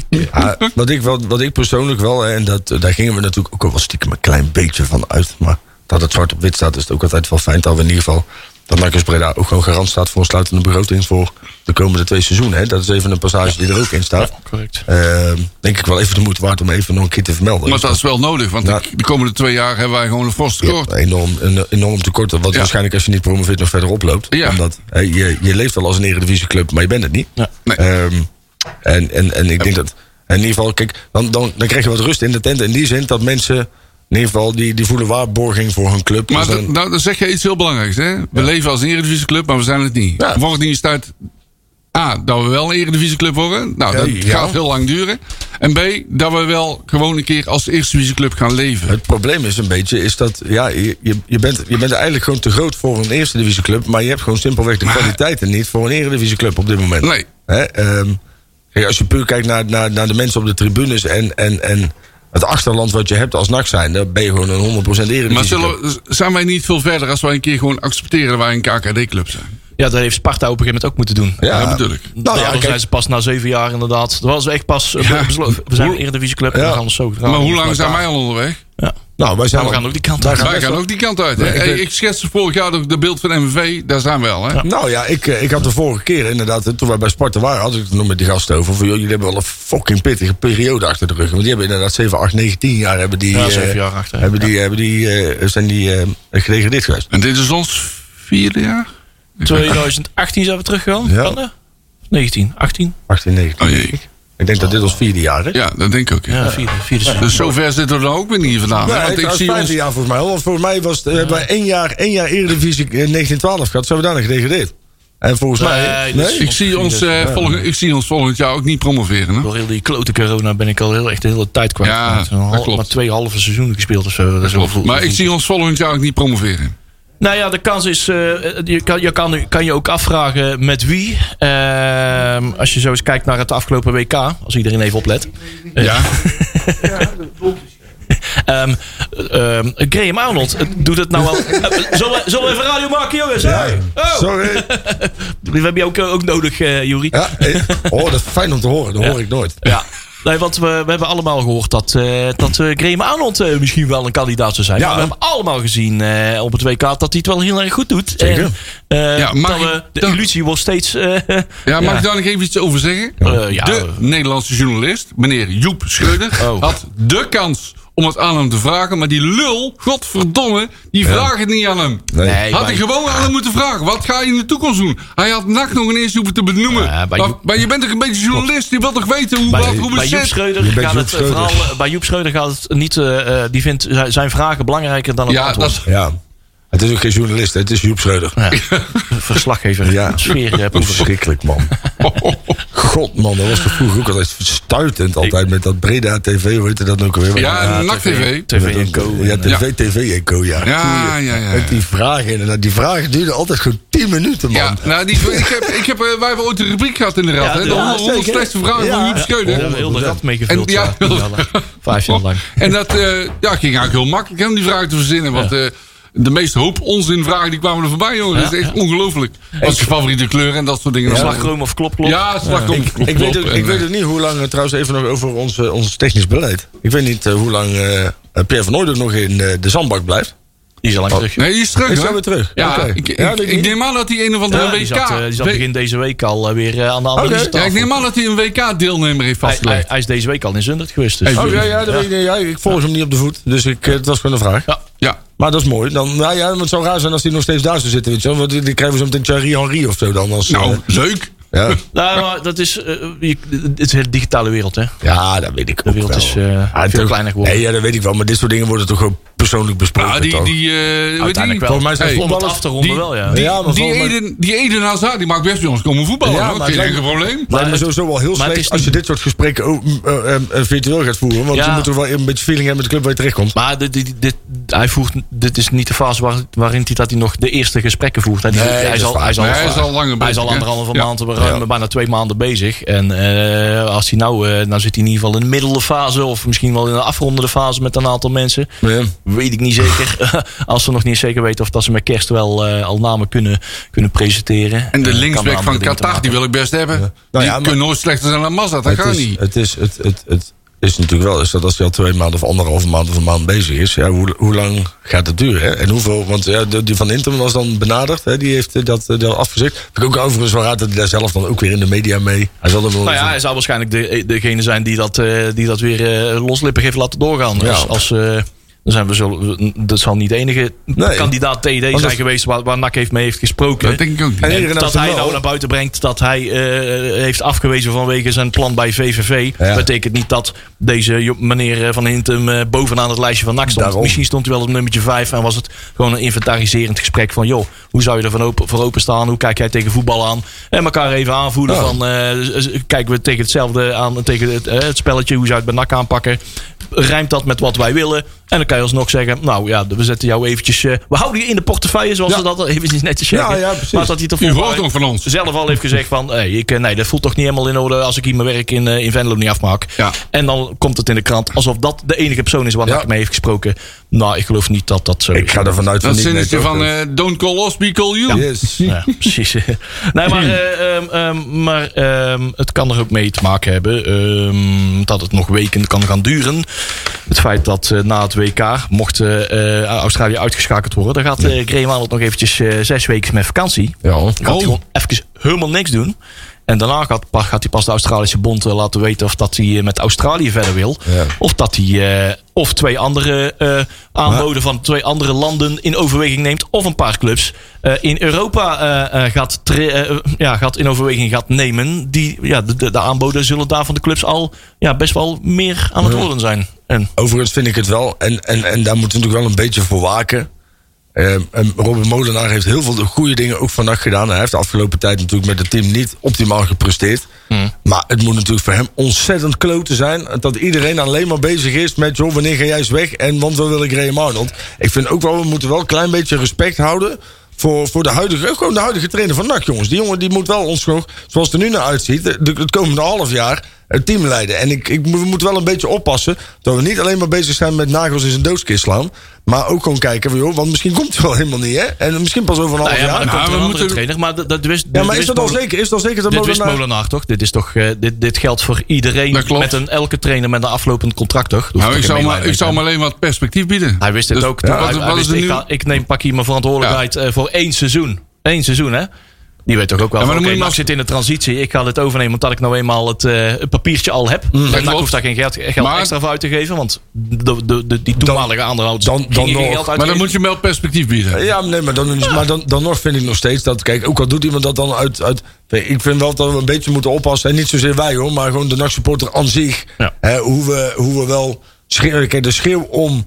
Ja, wat, ik, wel, wat ik persoonlijk wel, en dat, daar gingen we natuurlijk ook wel stiekem een klein beetje van uit. Maar dat het zwart op wit staat, is het ook altijd wel fijn dat we in ieder geval. dat Marcus Breda ook gewoon garant staat voor een sluitende begroting voor de komende twee seizoenen. Hè. Dat is even een passage die er ook in staat. Correct. Ehm, denk ik wel even de moeite waard om even nog een keer te vermelden. Maar dat is wel nodig, want Ja. de, de komende twee jaar hebben wij gewoon een fors Ja, tekort. enorm, een enorm tekort. Wat Ja. waarschijnlijk als je niet promoveert nog verder oploopt. Ja. Omdat je, je leeft wel als een eredivisieclub, maar je bent het niet. Ja. Nee. Ehm, en, en, en ik denk dat... In ieder geval, kijk, dan, dan, dan krijg je wat rust in de tent. In die zin dat mensen in ieder geval... die, die voelen waarborging voor hun club. Maar Dus dan- nou, dan zeg je iets heel belangrijks. Hè? We leven als een eredivisieclub, maar we zijn het niet. Ja. Volgende is tijd... A, dat we wel een eredivisieclub worden. Nou, dat ja. gaat heel lang duren. En B, dat we wel gewoon een keer als eerste divisieclub gaan leven. Het probleem is een beetje, is dat ja, je, je, bent, je bent eigenlijk gewoon te groot voor een eerste divisieclub. Maar je hebt gewoon simpelweg de Maar- kwaliteiten niet voor een eredivisieclub op dit moment. Nee. Hè, ehm, als je puur kijkt naar, naar, naar de mensen op de tribunes en, en, en het achterland wat je hebt als NAC zijn, dan ben je gewoon een 100% eredivisie. Maar zullen, zijn wij niet veel verder als wij een keer gewoon accepteren dat wij een KKD-club zijn? Ja, dat heeft Sparta op een gegeven moment ook moeten doen. Ja, ik. Nou Nou, ja, dan kijk, zijn ze pas na zeven jaar inderdaad. Dat was echt pas Ja. besloten. We zijn een Eredivisieclub en Ja. we gaan zo. Maar hoe lang zijn wij al onderweg? Nou, wij, zijn we gaan ook die kant wij uit. gaan Wij gaan ook die kant uit. Nee, ik ik schetste vorig jaar ook de beeld van MVV. Daar zijn we wel. Hè? Nou ja, ik, eh, ik had de vorige keer inderdaad, eh, toen wij bij Sparta waren, had ik het nog met die gasten over. Van, joh, jullie hebben wel een fucking pittige periode achter de rug. Want die hebben inderdaad 7, 8, 9, 10 jaar hebben die, Ja, eh, zeven jaar achter. hebben die, hebben die, eh, zijn die eh gedegradeerd geweest. En dit is ons vierde jaar? 2018 zijn we teruggegaan. Ja. Kan dat? 19, 18. 18, 19. Oh jee. Ik denk dat dit ons vierde jaar is. Ja, dat denk ik ook. Ja. Ja, vierde, vierde. Dus zover zitten we dan ook weer niet? Nee, Want ik zie vijfde ons... jaar volgens mij. Want volgens mij was het, eh, hebben wij één jaar, één jaar Eredivisie in 1912 gehad. Zijn we daarna gedegradeerd. En volgens mij... Nee, Nee? Ik zie, ons, eh, volgend, ik zie ons volgend jaar ook niet promoveren. Hè? Door heel die klote corona ben ik al heel echt de hele tijd kwijt. Ja, dat klopt. Maar twee halve seizoenen gespeeld of zo. Dat is wel Klopt. Maar ik zie ons volgend jaar ook niet promoveren. Nou ja, de kans is. eh, je, kan, je kan, kan je ook afvragen met wie. Ehm, als je zo eens kijkt naar het afgelopen WK. Als iedereen even oplet. Ja, Ehm ehm, Graham Arnold eh, doet het nou wel. Eh, zullen, we, zullen we even radio maken, jongens? Oh, Sorry. we hebben je ook, ook nodig, eh Juri. Ja, eh, oh, dat is fijn om te horen. Dat hoor ik nooit. Ja. Nee, want we, we hebben allemaal gehoord dat, eh dat eh Graham Arnold eh, misschien wel een kandidaat zou zijn. Ja. Maar we hebben allemaal gezien op het WK dat hij het wel heel erg goed doet. Zeker. En, Ja, we, de illusie wordt steeds... eh, ja mag ik daar nog even iets over zeggen? Ja. De Nederlandse journalist, meneer Joep Schreuder, Oh. had de kans om het aan hem te vragen. Maar die lul, godverdomme, die vraagt het niet aan hem. Nee. Had maar- hij gewoon aan hem moeten vragen. Wat ga je in de toekomst doen? Hij had NAC nog ineens hoeven te benoemen. Ja, bij maar, Joep- maar je bent toch een beetje journalist? Je wilt toch weten hoe, Bij, wat, hoe bij het Joep zit? Schreuder gaat Joep het eh, vooral. Bij Joep Schreuder gaat het niet. eh, eh, die vindt zijn- zijn vragen belangrijker dan het Ja, antwoord. dat, Ja. Het is ook geen journalist, hè. het is Joep Schreuder. Ja. Verslaggever. Ja. Sfeer. Verschrikkelijk, man. God, man, dat was toch vroeger ook altijd stuitend. Altijd met dat Breda TV, hoe heette dat ook alweer? ja, NAC TV. TV en Co. Ja, TV, TV en Co, ja. Ja, ja, ja. Met die vragen, inderdaad. Die vragen duurden altijd gewoon 10 minuten, man. Ja, nou, die, ik heb, ik heb, eh, wij hebben ooit een rubriek gehad in de rad. Ja, hè? De ja, 100 100 zeker. slechtste vragen Ja. van Joep Ja, Schreuder. we hebben heel de rat meegevuld. Ja, ja, tien jaar lang. Vijf jaar lang. En dat eh, ja, ging eigenlijk heel makkelijk om die vragen te verzinnen. Want eh, de meeste hoop onzinvragen die kwamen er voorbij, jongen. Dat is echt ongelooflijk. Wat is je favoriete kleur en dat soort dingen. Slagroom of klop klop. Ja, slagroom. Ik, klop, ik, weet ook, En, ik weet eh, ook niet hoe lang, eh, trouwens even nog over ons, eh, ons technisch beleid. Ik weet niet hoe lang eh, Pierre van Ooyen nog in eh, de zandbak blijft. Die is al lang terug. Nee, die is terug, Is hè? weer terug? Ja, ik, ik, Ja, ik neem aan dat hij een of andere Ja, WK... die zat, eh, die zat we- begin deze week al eh, weer eh, aan de andere Oké. ja, ik neem aan dat hij een WK-deelnemer heeft hij, hij, vastgelegd. hij is deze week al in Zundert geweest. Dus. Oh ja, ja, ja, ik volg hem niet op de voet. Dus ik, het was gewoon een vraag. Ja. Ja, Maar dat is mooi. Dan, nou ja, het zou raar zijn als hij nog steeds daar zou zitten. Weet je wel. Want die krijgen we zo meteen Thierry Henry of zo dan. Als, nou, leuk. ja. Nou, maar dat is, eh, je- het is een hele digitale wereld, hè? ja, dat weet ik De ook wereld wel. is eh, Ja, veel toch- kleiner geworden. Nee, ja, dat weet ik wel. Maar dit soort dingen worden toch gewoon persoonlijk besproken. Nou, die, toch? die, eh, Uiteindelijk niet? wel. Volgens mij zijn Hey, Om het voetballers- af te ronden Die, wel, ja. die, Ja, maar die, Eden, die Eden Hazard, die mag best bij ons komen voetballen. Ja, hoor. maar Geen enkel probleem. Het me het- sowieso wel heel maar slecht is als je dit soort gesprekken ook eh, eh, virtueel gaat voeren. Want Ja. je moet er wel een beetje feeling hebben met de club waar je terechtkomt. Maar dit, dit, dit, hij voert, dit is niet de fase waar, waarin hij, dat hij nog de eerste gesprekken voert. Hij, Nee, hij, dat is is al, waar. hij is al, Nee, hij is al langer hij is al bezig, hè? anderhalve Ja. maand, ruim, Ja. bijna twee maanden bezig. En eh, als hij nou, eh, nou zit hij in ieder geval in de middelde fase. Of misschien wel in een afrondende fase met een aantal mensen. Weet ik niet zeker. als ze nog niet zeker weten of dat ze met kerst wel eh, al namen kunnen, kunnen presenteren. En de Eh, kan linksback van Qatar, die wil ik best hebben. Nou die ja, maar- kunnen nooit slechter zijn dan Mazda. Dat is, niet. het, is, het, het, het is natuurlijk wel is dat als hij al twee maanden of anderhalve maand of een maand bezig is. Ja, hoe, hoe lang gaat het duren? Hè? En hoeveel? Want ja, de- die van Inter was dan benaderd. Hè? Die heeft eh, dat, eh, dat afgezegd. Vind ik ook overigens wel raad dat hij daar zelf dan ook weer in de media mee. Hij zal er wel. Nou ja, hij zou waarschijnlijk de, degene zijn die dat, eh, die dat weer eh, loslippig heeft laten doorgaan. Ja. Als, als, eh, dan zijn we zo, dat zal niet de enige Nee. kandidaat TD zijn dat- geweest waar, waar NAC heeft mee heeft gesproken. Dat denk ik ook niet. Dat hij nou naar buiten brengt dat hij eh, heeft afgewezen vanwege zijn plan bij VVV. Ja. Betekent niet dat deze meneer eh, Van Hintem eh, bovenaan het lijstje van NAC stond. Daarom. Misschien stond hij wel op nummertje 5 en was het gewoon een inventariserend gesprek van... joh, hoe zou je er van open, voor openstaan? Hoe kijk jij tegen voetbal aan? En elkaar even aanvoelen van... kijken we tegen hetzelfde aan, tegen het, het spelletje? Hoe zou je het bij NAC aanpakken? Rijmt dat met wat wij willen? En dan kan je alsnog zeggen, nou ja, we zetten jou eventjes... eh, we houden je in de portefeuille, zoals Ja. ze dat eventjes netjes zeggen. Ja, ja, precies. Maar dat hij hoort nog van ons. zelf al heeft gezegd van... Hey, ik, eh, nee, dat voelt toch niet helemaal in orde als ik hier mijn werk in, eh, in Venlo niet afmaak. Ja. En dan komt het in de krant alsof dat de enige persoon is waar Ja. ik mee heeft gesproken. Nou, ik geloof niet dat dat zo Ik is. ga ervan uit van Dat niet. zinnetje toch? van Don't call us, we call you. Yes. Ja, precies. nee, maar, eh, ehm, ehm, maar ehm, het kan er ook mee te maken hebben ehm, dat het nog weken kan gaan duren. Het feit dat eh, na het WK, mocht eh, eh, Australië uitgeschakeld worden, dan gaat uh, Graham Arnold nog eventjes zes weken met vakantie. Ja. Dan gaat hij Oh. gewoon even helemaal niks doen. En daarna gaat, gaat hij pas de Australische Bond eh, laten weten of dat hij eh, met Australië verder wil. Ja. Of dat hij eh, of twee andere aanboden van twee andere landen in overweging neemt. Of een paar clubs in Europa gaat, ja, gaat in overweging gaat nemen. Die, ja, de, de, de aanboden zullen daar van de clubs al ja, best wel meer aan het worden zijn. En, Overigens vind ik het wel. En, en, en daar moeten we natuurlijk wel een beetje voor waken. Eh, en Robin Molenaar heeft heel veel goede dingen ook vannacht gedaan. Hij heeft de afgelopen tijd natuurlijk met het team niet optimaal gepresteerd. Maar het moet natuurlijk voor hem ontzettend kloten zijn. Dat iedereen alleen maar bezig is met... joh, wanneer ga jij eens weg? En want we willen Graham Arnold. Ik vind ook wel, we moeten wel een klein beetje respect houden... Voor, voor de huidige, gewoon de huidige trainer van NAC, jongens. Die jongen die moet wel ons nog, zoals het er nu naar uitziet... het komende half jaar het team leiden. En ik, ik, we moeten wel een beetje oppassen... dat we niet alleen maar bezig zijn met nagels in zijn doodskist slaan... maar ook gewoon kijken, van, joh, want misschien komt hij wel helemaal niet, hè? En misschien pas over een half nou ja, maar jaar. er we een andere moeten- trainer. Maar dat, dat wist, ja, maar is dat al zeker? Is dat zeker dat Dit wist Molenaar... Molenaar toch? Dit, is toch eh, dit, dit geldt voor iedereen met een elke trainer met een aflopend contract, toch? Nou, ik zou, maar, ik zou hem alleen wat perspectief bieden. Hij wist het Dus ook. ja, Hij- wat- hij wat wist, is ik, ga- ik neem pak hier mijn verantwoordelijkheid eh, voor één seizoen. Eén seizoen, hè? Die weet toch ook wel. Ja, maar dan moet je zit in de transitie. Ik ga dit overnemen omdat ik nou eenmaal het, eh, het papiertje al heb. En NAC klopt. hoeft daar geen geld, geld Maar- extra voor uit te geven. Want de, de, de, die toenmalige aandeelhouders dan- dan geen nog. geld Maar dan moet je hem wel perspectief bieden. Ja, nee, maar, dan, maar dan, dan nog vind ik nog steeds dat... Kijk, ook al doet iemand dat dan uit... uit ik vind wel dat we een beetje moeten oppassen. En niet zozeer wij hoor, maar gewoon de NAC-supporter aan zich. Ja. Hè, hoe, we, hoe we wel... Schreeuwen, kijk, de schreeuw om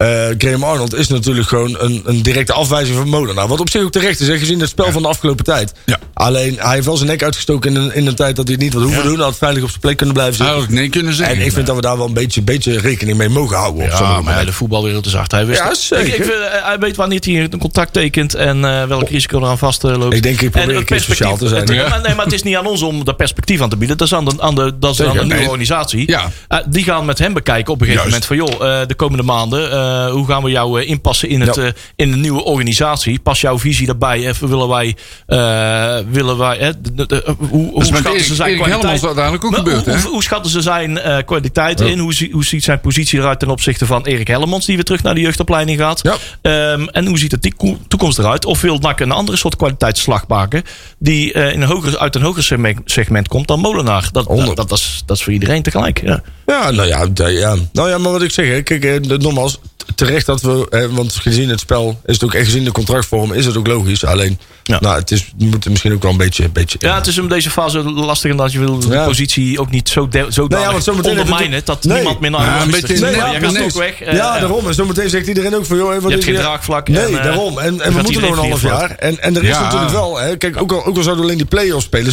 eh Graham Arnold is natuurlijk gewoon een, een directe afwijzing van Molenaar. Wat op zich ook terecht is, hè, gezien het spel van de afgelopen tijd. Ja. Alleen, hij heeft wel zijn nek uitgestoken in een, in een tijd dat hij het niet had hoeven doen. Hij had veilig op zijn plek kunnen blijven Hij zitten. had ook nee kunnen zeggen. En ik vind dat we daar wel een beetje, beetje rekening mee mogen houden. Ja, maar ja, de voetbalwereld is hard. Hij, wist Ja, zeker. Ik, ik vind, eh, hij weet wanneer hij een contract tekent en eh, welk risico eraan vastloopt. Ik denk, ik probeer En een keer sociaal te zijn. het- Ja. maar, nee, maar het is niet aan ons om daar perspectief aan te bieden. Dat is aan de, aan de, dat is aan de Nee. organisatie. Ja. Eh, die gaan met hem bekijken op een gegeven Juist. moment van... joh, eh, de komende maanden, eh, hoe gaan we jou eh, inpassen in, het, Ja. eh, in de nieuwe organisatie? Pas jouw visie daarbij? Even willen wij... eh, willen wij eh, de- de- de- hoe met schatten Erik, ze zijn Erik kwaliteit? Uiteindelijk ook Maar gebeurd, hoe, hoe, hoe schatten ze zijn eh, kwaliteit in? Hoe, hoe ziet zijn positie eruit ten opzichte van Erik Hellemans, die weer terug naar de jeugdopleiding gaat? Ehm, en hoe ziet de toeko- toekomst eruit? Of wil NAC een andere soort kwaliteitsslag maken, die eh, in een hoger, uit een hoger segment, segment komt dan Molenaar? Dat, dat, is, dat is voor iedereen tegelijk. Ja. Ja, nou ja, ja. Nou ja, maar wat ik zeg, kijk, eh, nogmaals, terecht dat we, hè, want gezien het spel is het ook, en gezien de contractvorm is het ook logisch. Alleen, Ja. nou, het is, we moeten misschien ook wel een beetje, beetje Ja, het is in deze fase lastig omdat je wil de Ja. positie ook niet zo, de, zo Nee, ja, want het ondermijnen dat Nee. niemand meer naar Ja, een beetje- Nee, ja, gaat ook weg. eh, ja, eh, daarom. En zometeen zegt iedereen ook van, joh, hè, wat Je hebt geen draagvlak Nee, en, eh, daarom. En, en we moeten nog een half jaar. En, en er is Ja. natuurlijk wel, hè, kijk, ook al, ook al zouden we alleen die play-offs spelen,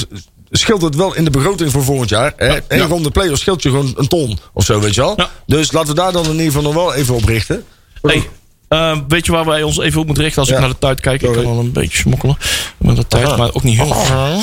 scheelt het wel in de begroting voor volgend jaar. Hè? Eén Ja. ronde play-offs scheelt je gewoon een ton of zo, weet je wel. Ja. Dus laten we daar dan in ieder geval nog wel even op richten. Hey, ehm, weet je waar wij ons even op moeten richten als ik Ja. naar de tijd kijk? Ik kan wel een beetje smokkelen met de tijd, Aha. maar ook niet heel veel.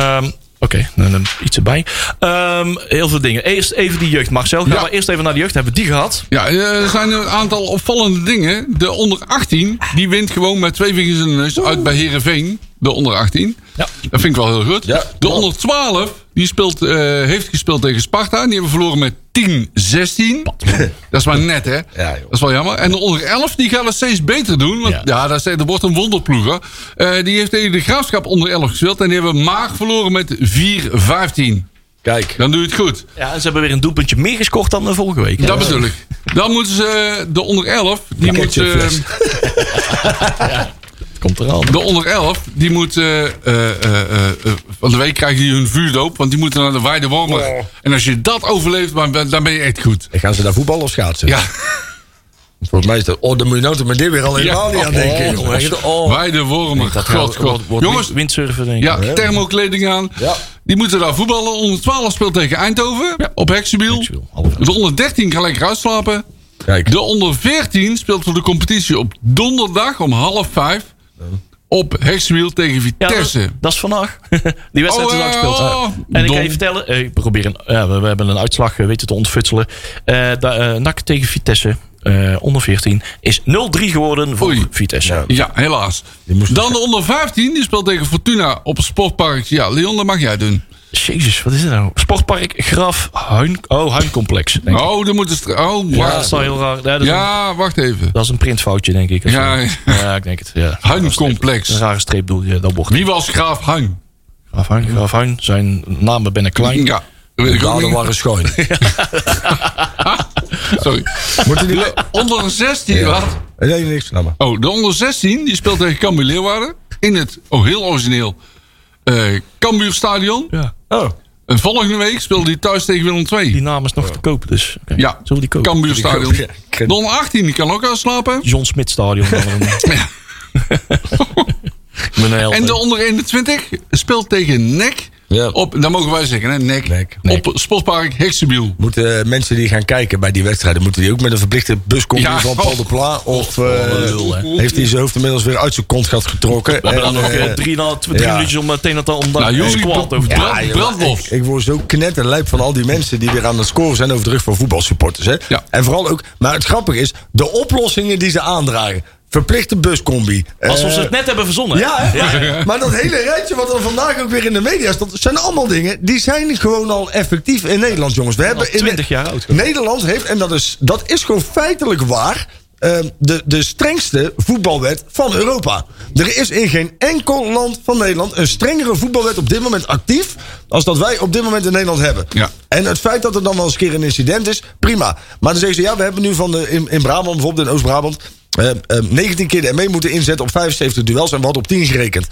Ehm, Oké, dan dan iets erbij. Ehm, heel veel dingen. Eerst even die jeugd. Marcel, gaan Ja. we eerst even naar de jeugd. Hebben we die gehad? Ja, eh, er zijn een aantal opvallende dingen. De onder 18, die wint gewoon met twee vingers in de neus uit bij Herenveen. De onder 18. Ja. Dat vind ik wel heel goed. Ja. De onder 12, die speelt, eh, heeft gespeeld tegen Sparta. Die hebben verloren met 10-16. Dat is maar net, hè? joh. Dat is wel jammer. En de onder 11, die gaat het steeds beter doen. Want Ja. ja, dat, is, dat wordt een wonderploeger. Eh, die heeft tegen de Graafschap onder 11 gespeeld. En die hebben Maag verloren met 4-15. Kijk. Dan doe je het goed. Ja, en ze hebben weer een doelpuntje meer gescoord dan de vorige week. Dat bedoel ik. Dan moeten ze de onder 11. Die moet, ketchupfles. eh, Komt er al. de onder 11. Die moet. eh, eh, eh, van de week krijgen die hun vuurdoop. Want die moeten naar de Weide Wormer. Oh. En als je dat overleeft, dan ben je echt goed. En gaan ze daar voetballen of schaatsen? Ja, Volgens mij is dat... Oh, dan moet je nou met dit weer al helemaal niet aan denken. Oh, jongen. echt? Oh. Weide Wormer. Dat God, God. Jongens, wind- windsurfen, denk ik. ja, thermokleding aan. Ja. Die moeten daar voetballen. Onder 12 speelt tegen Eindhoven. Op elf. De onder 13 kan lekker uitslapen. Kijk. De onder 14 speelt voor de competitie op donderdag om half vijf. Op Hexwiel tegen Ja, dat, Vitesse. dat is vandaag. Die wedstrijd is Oh, en ik dom. ga je vertellen, eh, ik probeer een, ja, we, we hebben een uitslag eh, weten te ontfutselen. Da- eh, NAC tegen Vitesse, eh, onder 14, is 0-3 geworden voor Oei. Vitesse. Ja. Ja, helaas. Dan de onder 15, die speelt tegen Fortuna op het sportpark. Ja, Leon, dat mag jij doen. Jezus, wat is dit nou? Sportpark Graf Huin, oh, Huincomplex. Denk. Oh, dan moet het. Oh, Ja, wacht. dat is wel heel raar. Ja, een, wacht even. dat is een printfoutje, denk ik. Ja, ja. ja, ik denk het. Ja. Huincomplex. Een rare streep dat wordt. Wie was Graaf Huin? Graf Huin, Graf Huin, zijn namen binnen klein. Ja, ook Daden waren schoon. Sorry. Moeten die... Onder een 16, Ja. wat? Nee, niks. Nou maar. Oh, de onder 16 die speelt tegen Cambuur Leeuwarden. In het, oh heel origineel, eh Cambuur Stadion. Ja. Oh. En volgende week speelt hij thuis tegen Willem II. Die naam is nog te kopen, dus. oké. Ja, Zullen we die kopen? Cambuur Stadion. ja. De onder 18 die kan ook al slapen. John Smit Stadion. held, En de onder 21 speelt tegen NEC. Ja. Op, dat mogen wij zeggen, hè? NEC. NEC. Op sportpark Heksenbiel. Moeten eh, mensen die gaan kijken bij die wedstrijden... moeten die ook met een verplichte buscombi Ja. van Paul de Pla? Of eh, lul, hè. heeft hij zijn hoofd inmiddels weer uit zijn kont gehad getrokken? We hebben dan nog eh, eh, drie, na- twee- drie ja. minuutjes om meteen dat om daar Nou, jullie squad over te Ja, Brandlos. Ik, ik word zo knetterlijp van al die mensen die weer aan het scoren zijn over de rug van voetbalsupporters. Hè? Ja. En vooral ook, maar het grappige is, de oplossingen die ze aandragen. Verplichte buscombi. Alsof ze Eh, het net hebben verzonnen. Ja, maar dat hele rijtje wat er vandaag ook weer in de media staat, zijn allemaal dingen die zijn gewoon al effectief in Nederland, jongens. We hebben in 20 jaar oud. Nederland heeft, en dat is, dat is gewoon feitelijk waar, eh, de, de strengste voetbalwet van Europa. Er is in geen enkel land van Nederland een strengere voetbalwet op dit moment actief. als dat wij op dit moment in Nederland hebben. Ja. En het feit dat er dan wel eens een keer een incident is, prima. Maar dan zeggen ze, ja, we hebben nu van de, in, in Brabant, bijvoorbeeld in Oost-Brabant. Eh, eh, 19 keer de ME moeten inzetten op 75 duels en we hadden op 10 gerekend.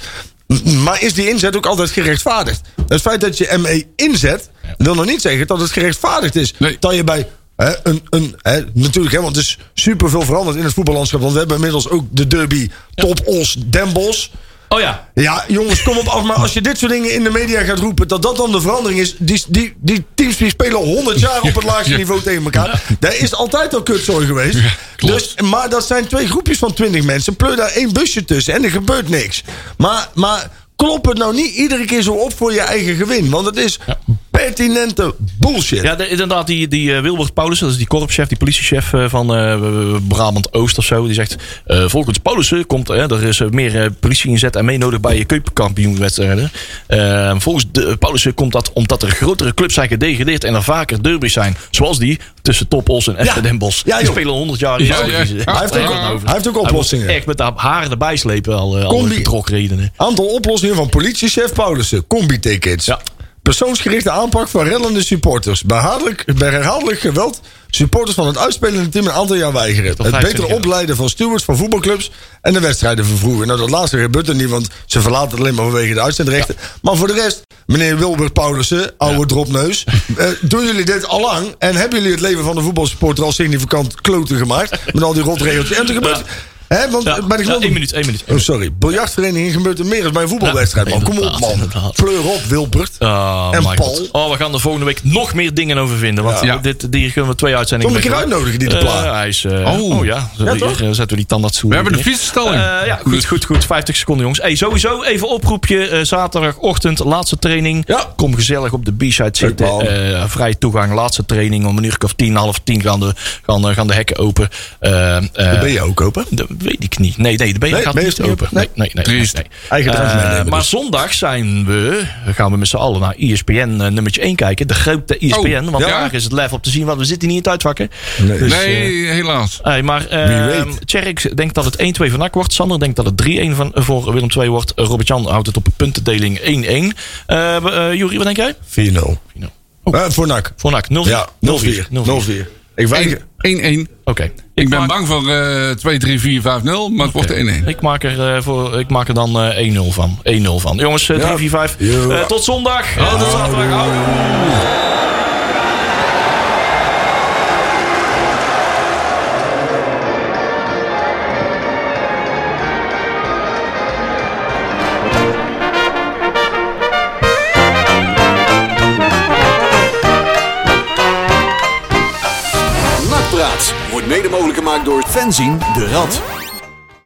Maar is die inzet ook altijd gerechtvaardigd? Het feit dat je ME inzet, wil nog niet zeggen dat het gerechtvaardigd is. Nee. Dat je bij hè, een, een, hè, natuurlijk, hè, want het is super veel veranderd in het voetballandschap. Want we hebben inmiddels ook de derby Top Os Den Bosch. Oh ja. Ja, jongens, kom op af. Maar als je dit soort dingen in de media gaat roepen... dat dat dan de verandering is... die, die, die teams die spelen 100 jaar op het laagste niveau tegen elkaar. Daar is altijd al kutzooi geweest. dus, maar dat zijn twee groepjes van 20 mensen. Pleur daar één busje tussen en er gebeurt niks. Maar, maar klop het nou niet iedere keer zo op voor je eigen gewin. Want het is pertinente bullshit. Ja, de- inderdaad, die, die eh, Wilbert Paulussen, dat is die korpschef, die politiechef eh, van eh, Brabant-Oost of zo. Die zegt, volgens Paulussen komt er is meer politie inzet en mee nodig bij je keukenkampioenwedstrijden. Volgens de, Paulussen komt dat omdat er grotere clubs zijn gedegradeerd en er vaker derby's zijn. Zoals die tussen Top Os en FC Den Bosch. Ja, die spelen 100 jaar in Ja, ja. Hij heeft ook- hij heeft ook oplossingen. Echt met de haren erbij slepen al, al Combi- redenen. Aantal oplossingen van politiechef Paulussen. Combi-tickets. Ja. Persoonsgerichte aanpak van rellende supporters. Bij, bij herhaaldelijk geweld supporters van het uitspelende team een aantal jaar weigeren. Het 25 beter opleiden van stewards van voetbalclubs en de wedstrijden vervroegen. Nou, dat laatste gebeurt er niet, want ze verlaten het alleen maar vanwege de uitzendrechten. Maar voor de rest, meneer Wilbert Paulussen, oude dropneus. eh, doen jullie dit al lang en hebben jullie het leven van de voetbalsupporter al significant kloten gemaakt? Met al die rotregeltjes. En er gebeurt... Hè, want Ja, bij de ja, gewone- één minuut, één minuut. Oh, sorry. Biljartvereniging gebeurt er meer dan bij een voetbalwedstrijd, man. Kom op, man. Fleur op, Wilbert. Oh, En Paul. God. Oh, we gaan er volgende week nog meer dingen over vinden. Want Ja. dit, die kunnen we twee uitzendingen Kom ik mee keer uitnodigen, die de Eh, plaat. hij is, eh, Oh. oh. ja, Ja, hier toch? eh, zetten we die tandartsstoel. We hebben de. Eh, ja, goed, goed, goed. 50 seconden, jongens. Hey, sowieso even oproepje. eh, zaterdagochtend, laatste training. Ja. Kom gezellig op de B-side zitten. Eh, vrije toegang, laatste training. Om een uur of tien, half tien gaan de, gaan, eh, gaan de hekken open. Eh, eh, ben je ook open? Weet ik niet. Nee, nee de benen Nee, gaat niet open. Nee, nee, nee. nee, nee. Eigen Eh, meenemen maar dus. zondag zijn we, gaan we met z'n allen naar ESPN eh, nummertje 1 kijken. De grote ESPN. want ja. daar is het live op te zien. Want we zitten niet in het uitvakken. Nee. Dus, nee, helaas. Hey, maar Wie uh, weet. Tjerk denkt dat het 1-2 van NAC wordt. Sander denkt dat het 3-1 van, voor Willem II wordt. Uh, Robert-Jan houdt het op een puntendeling 1-1. Uh, uh, Jury, wat denk jij? 4-0. Oh. Eh, voor NAC. Voor NAC 0-4. Ja, 0-4. 0-4. Ik weiger. 1-1. Oké. Ik ben maak- bang voor eh 2, 3, 4, 5, 0, maar het wordt 1-1. Ik maak er, voor, ik maak er dan eh, 1-0 van. 1-0 van. Jongens, eh, 3, 4, 5. Ja. Eh, tot zondag. Tot zaterdag. Au. Gemaakt door Fenzien de Rad.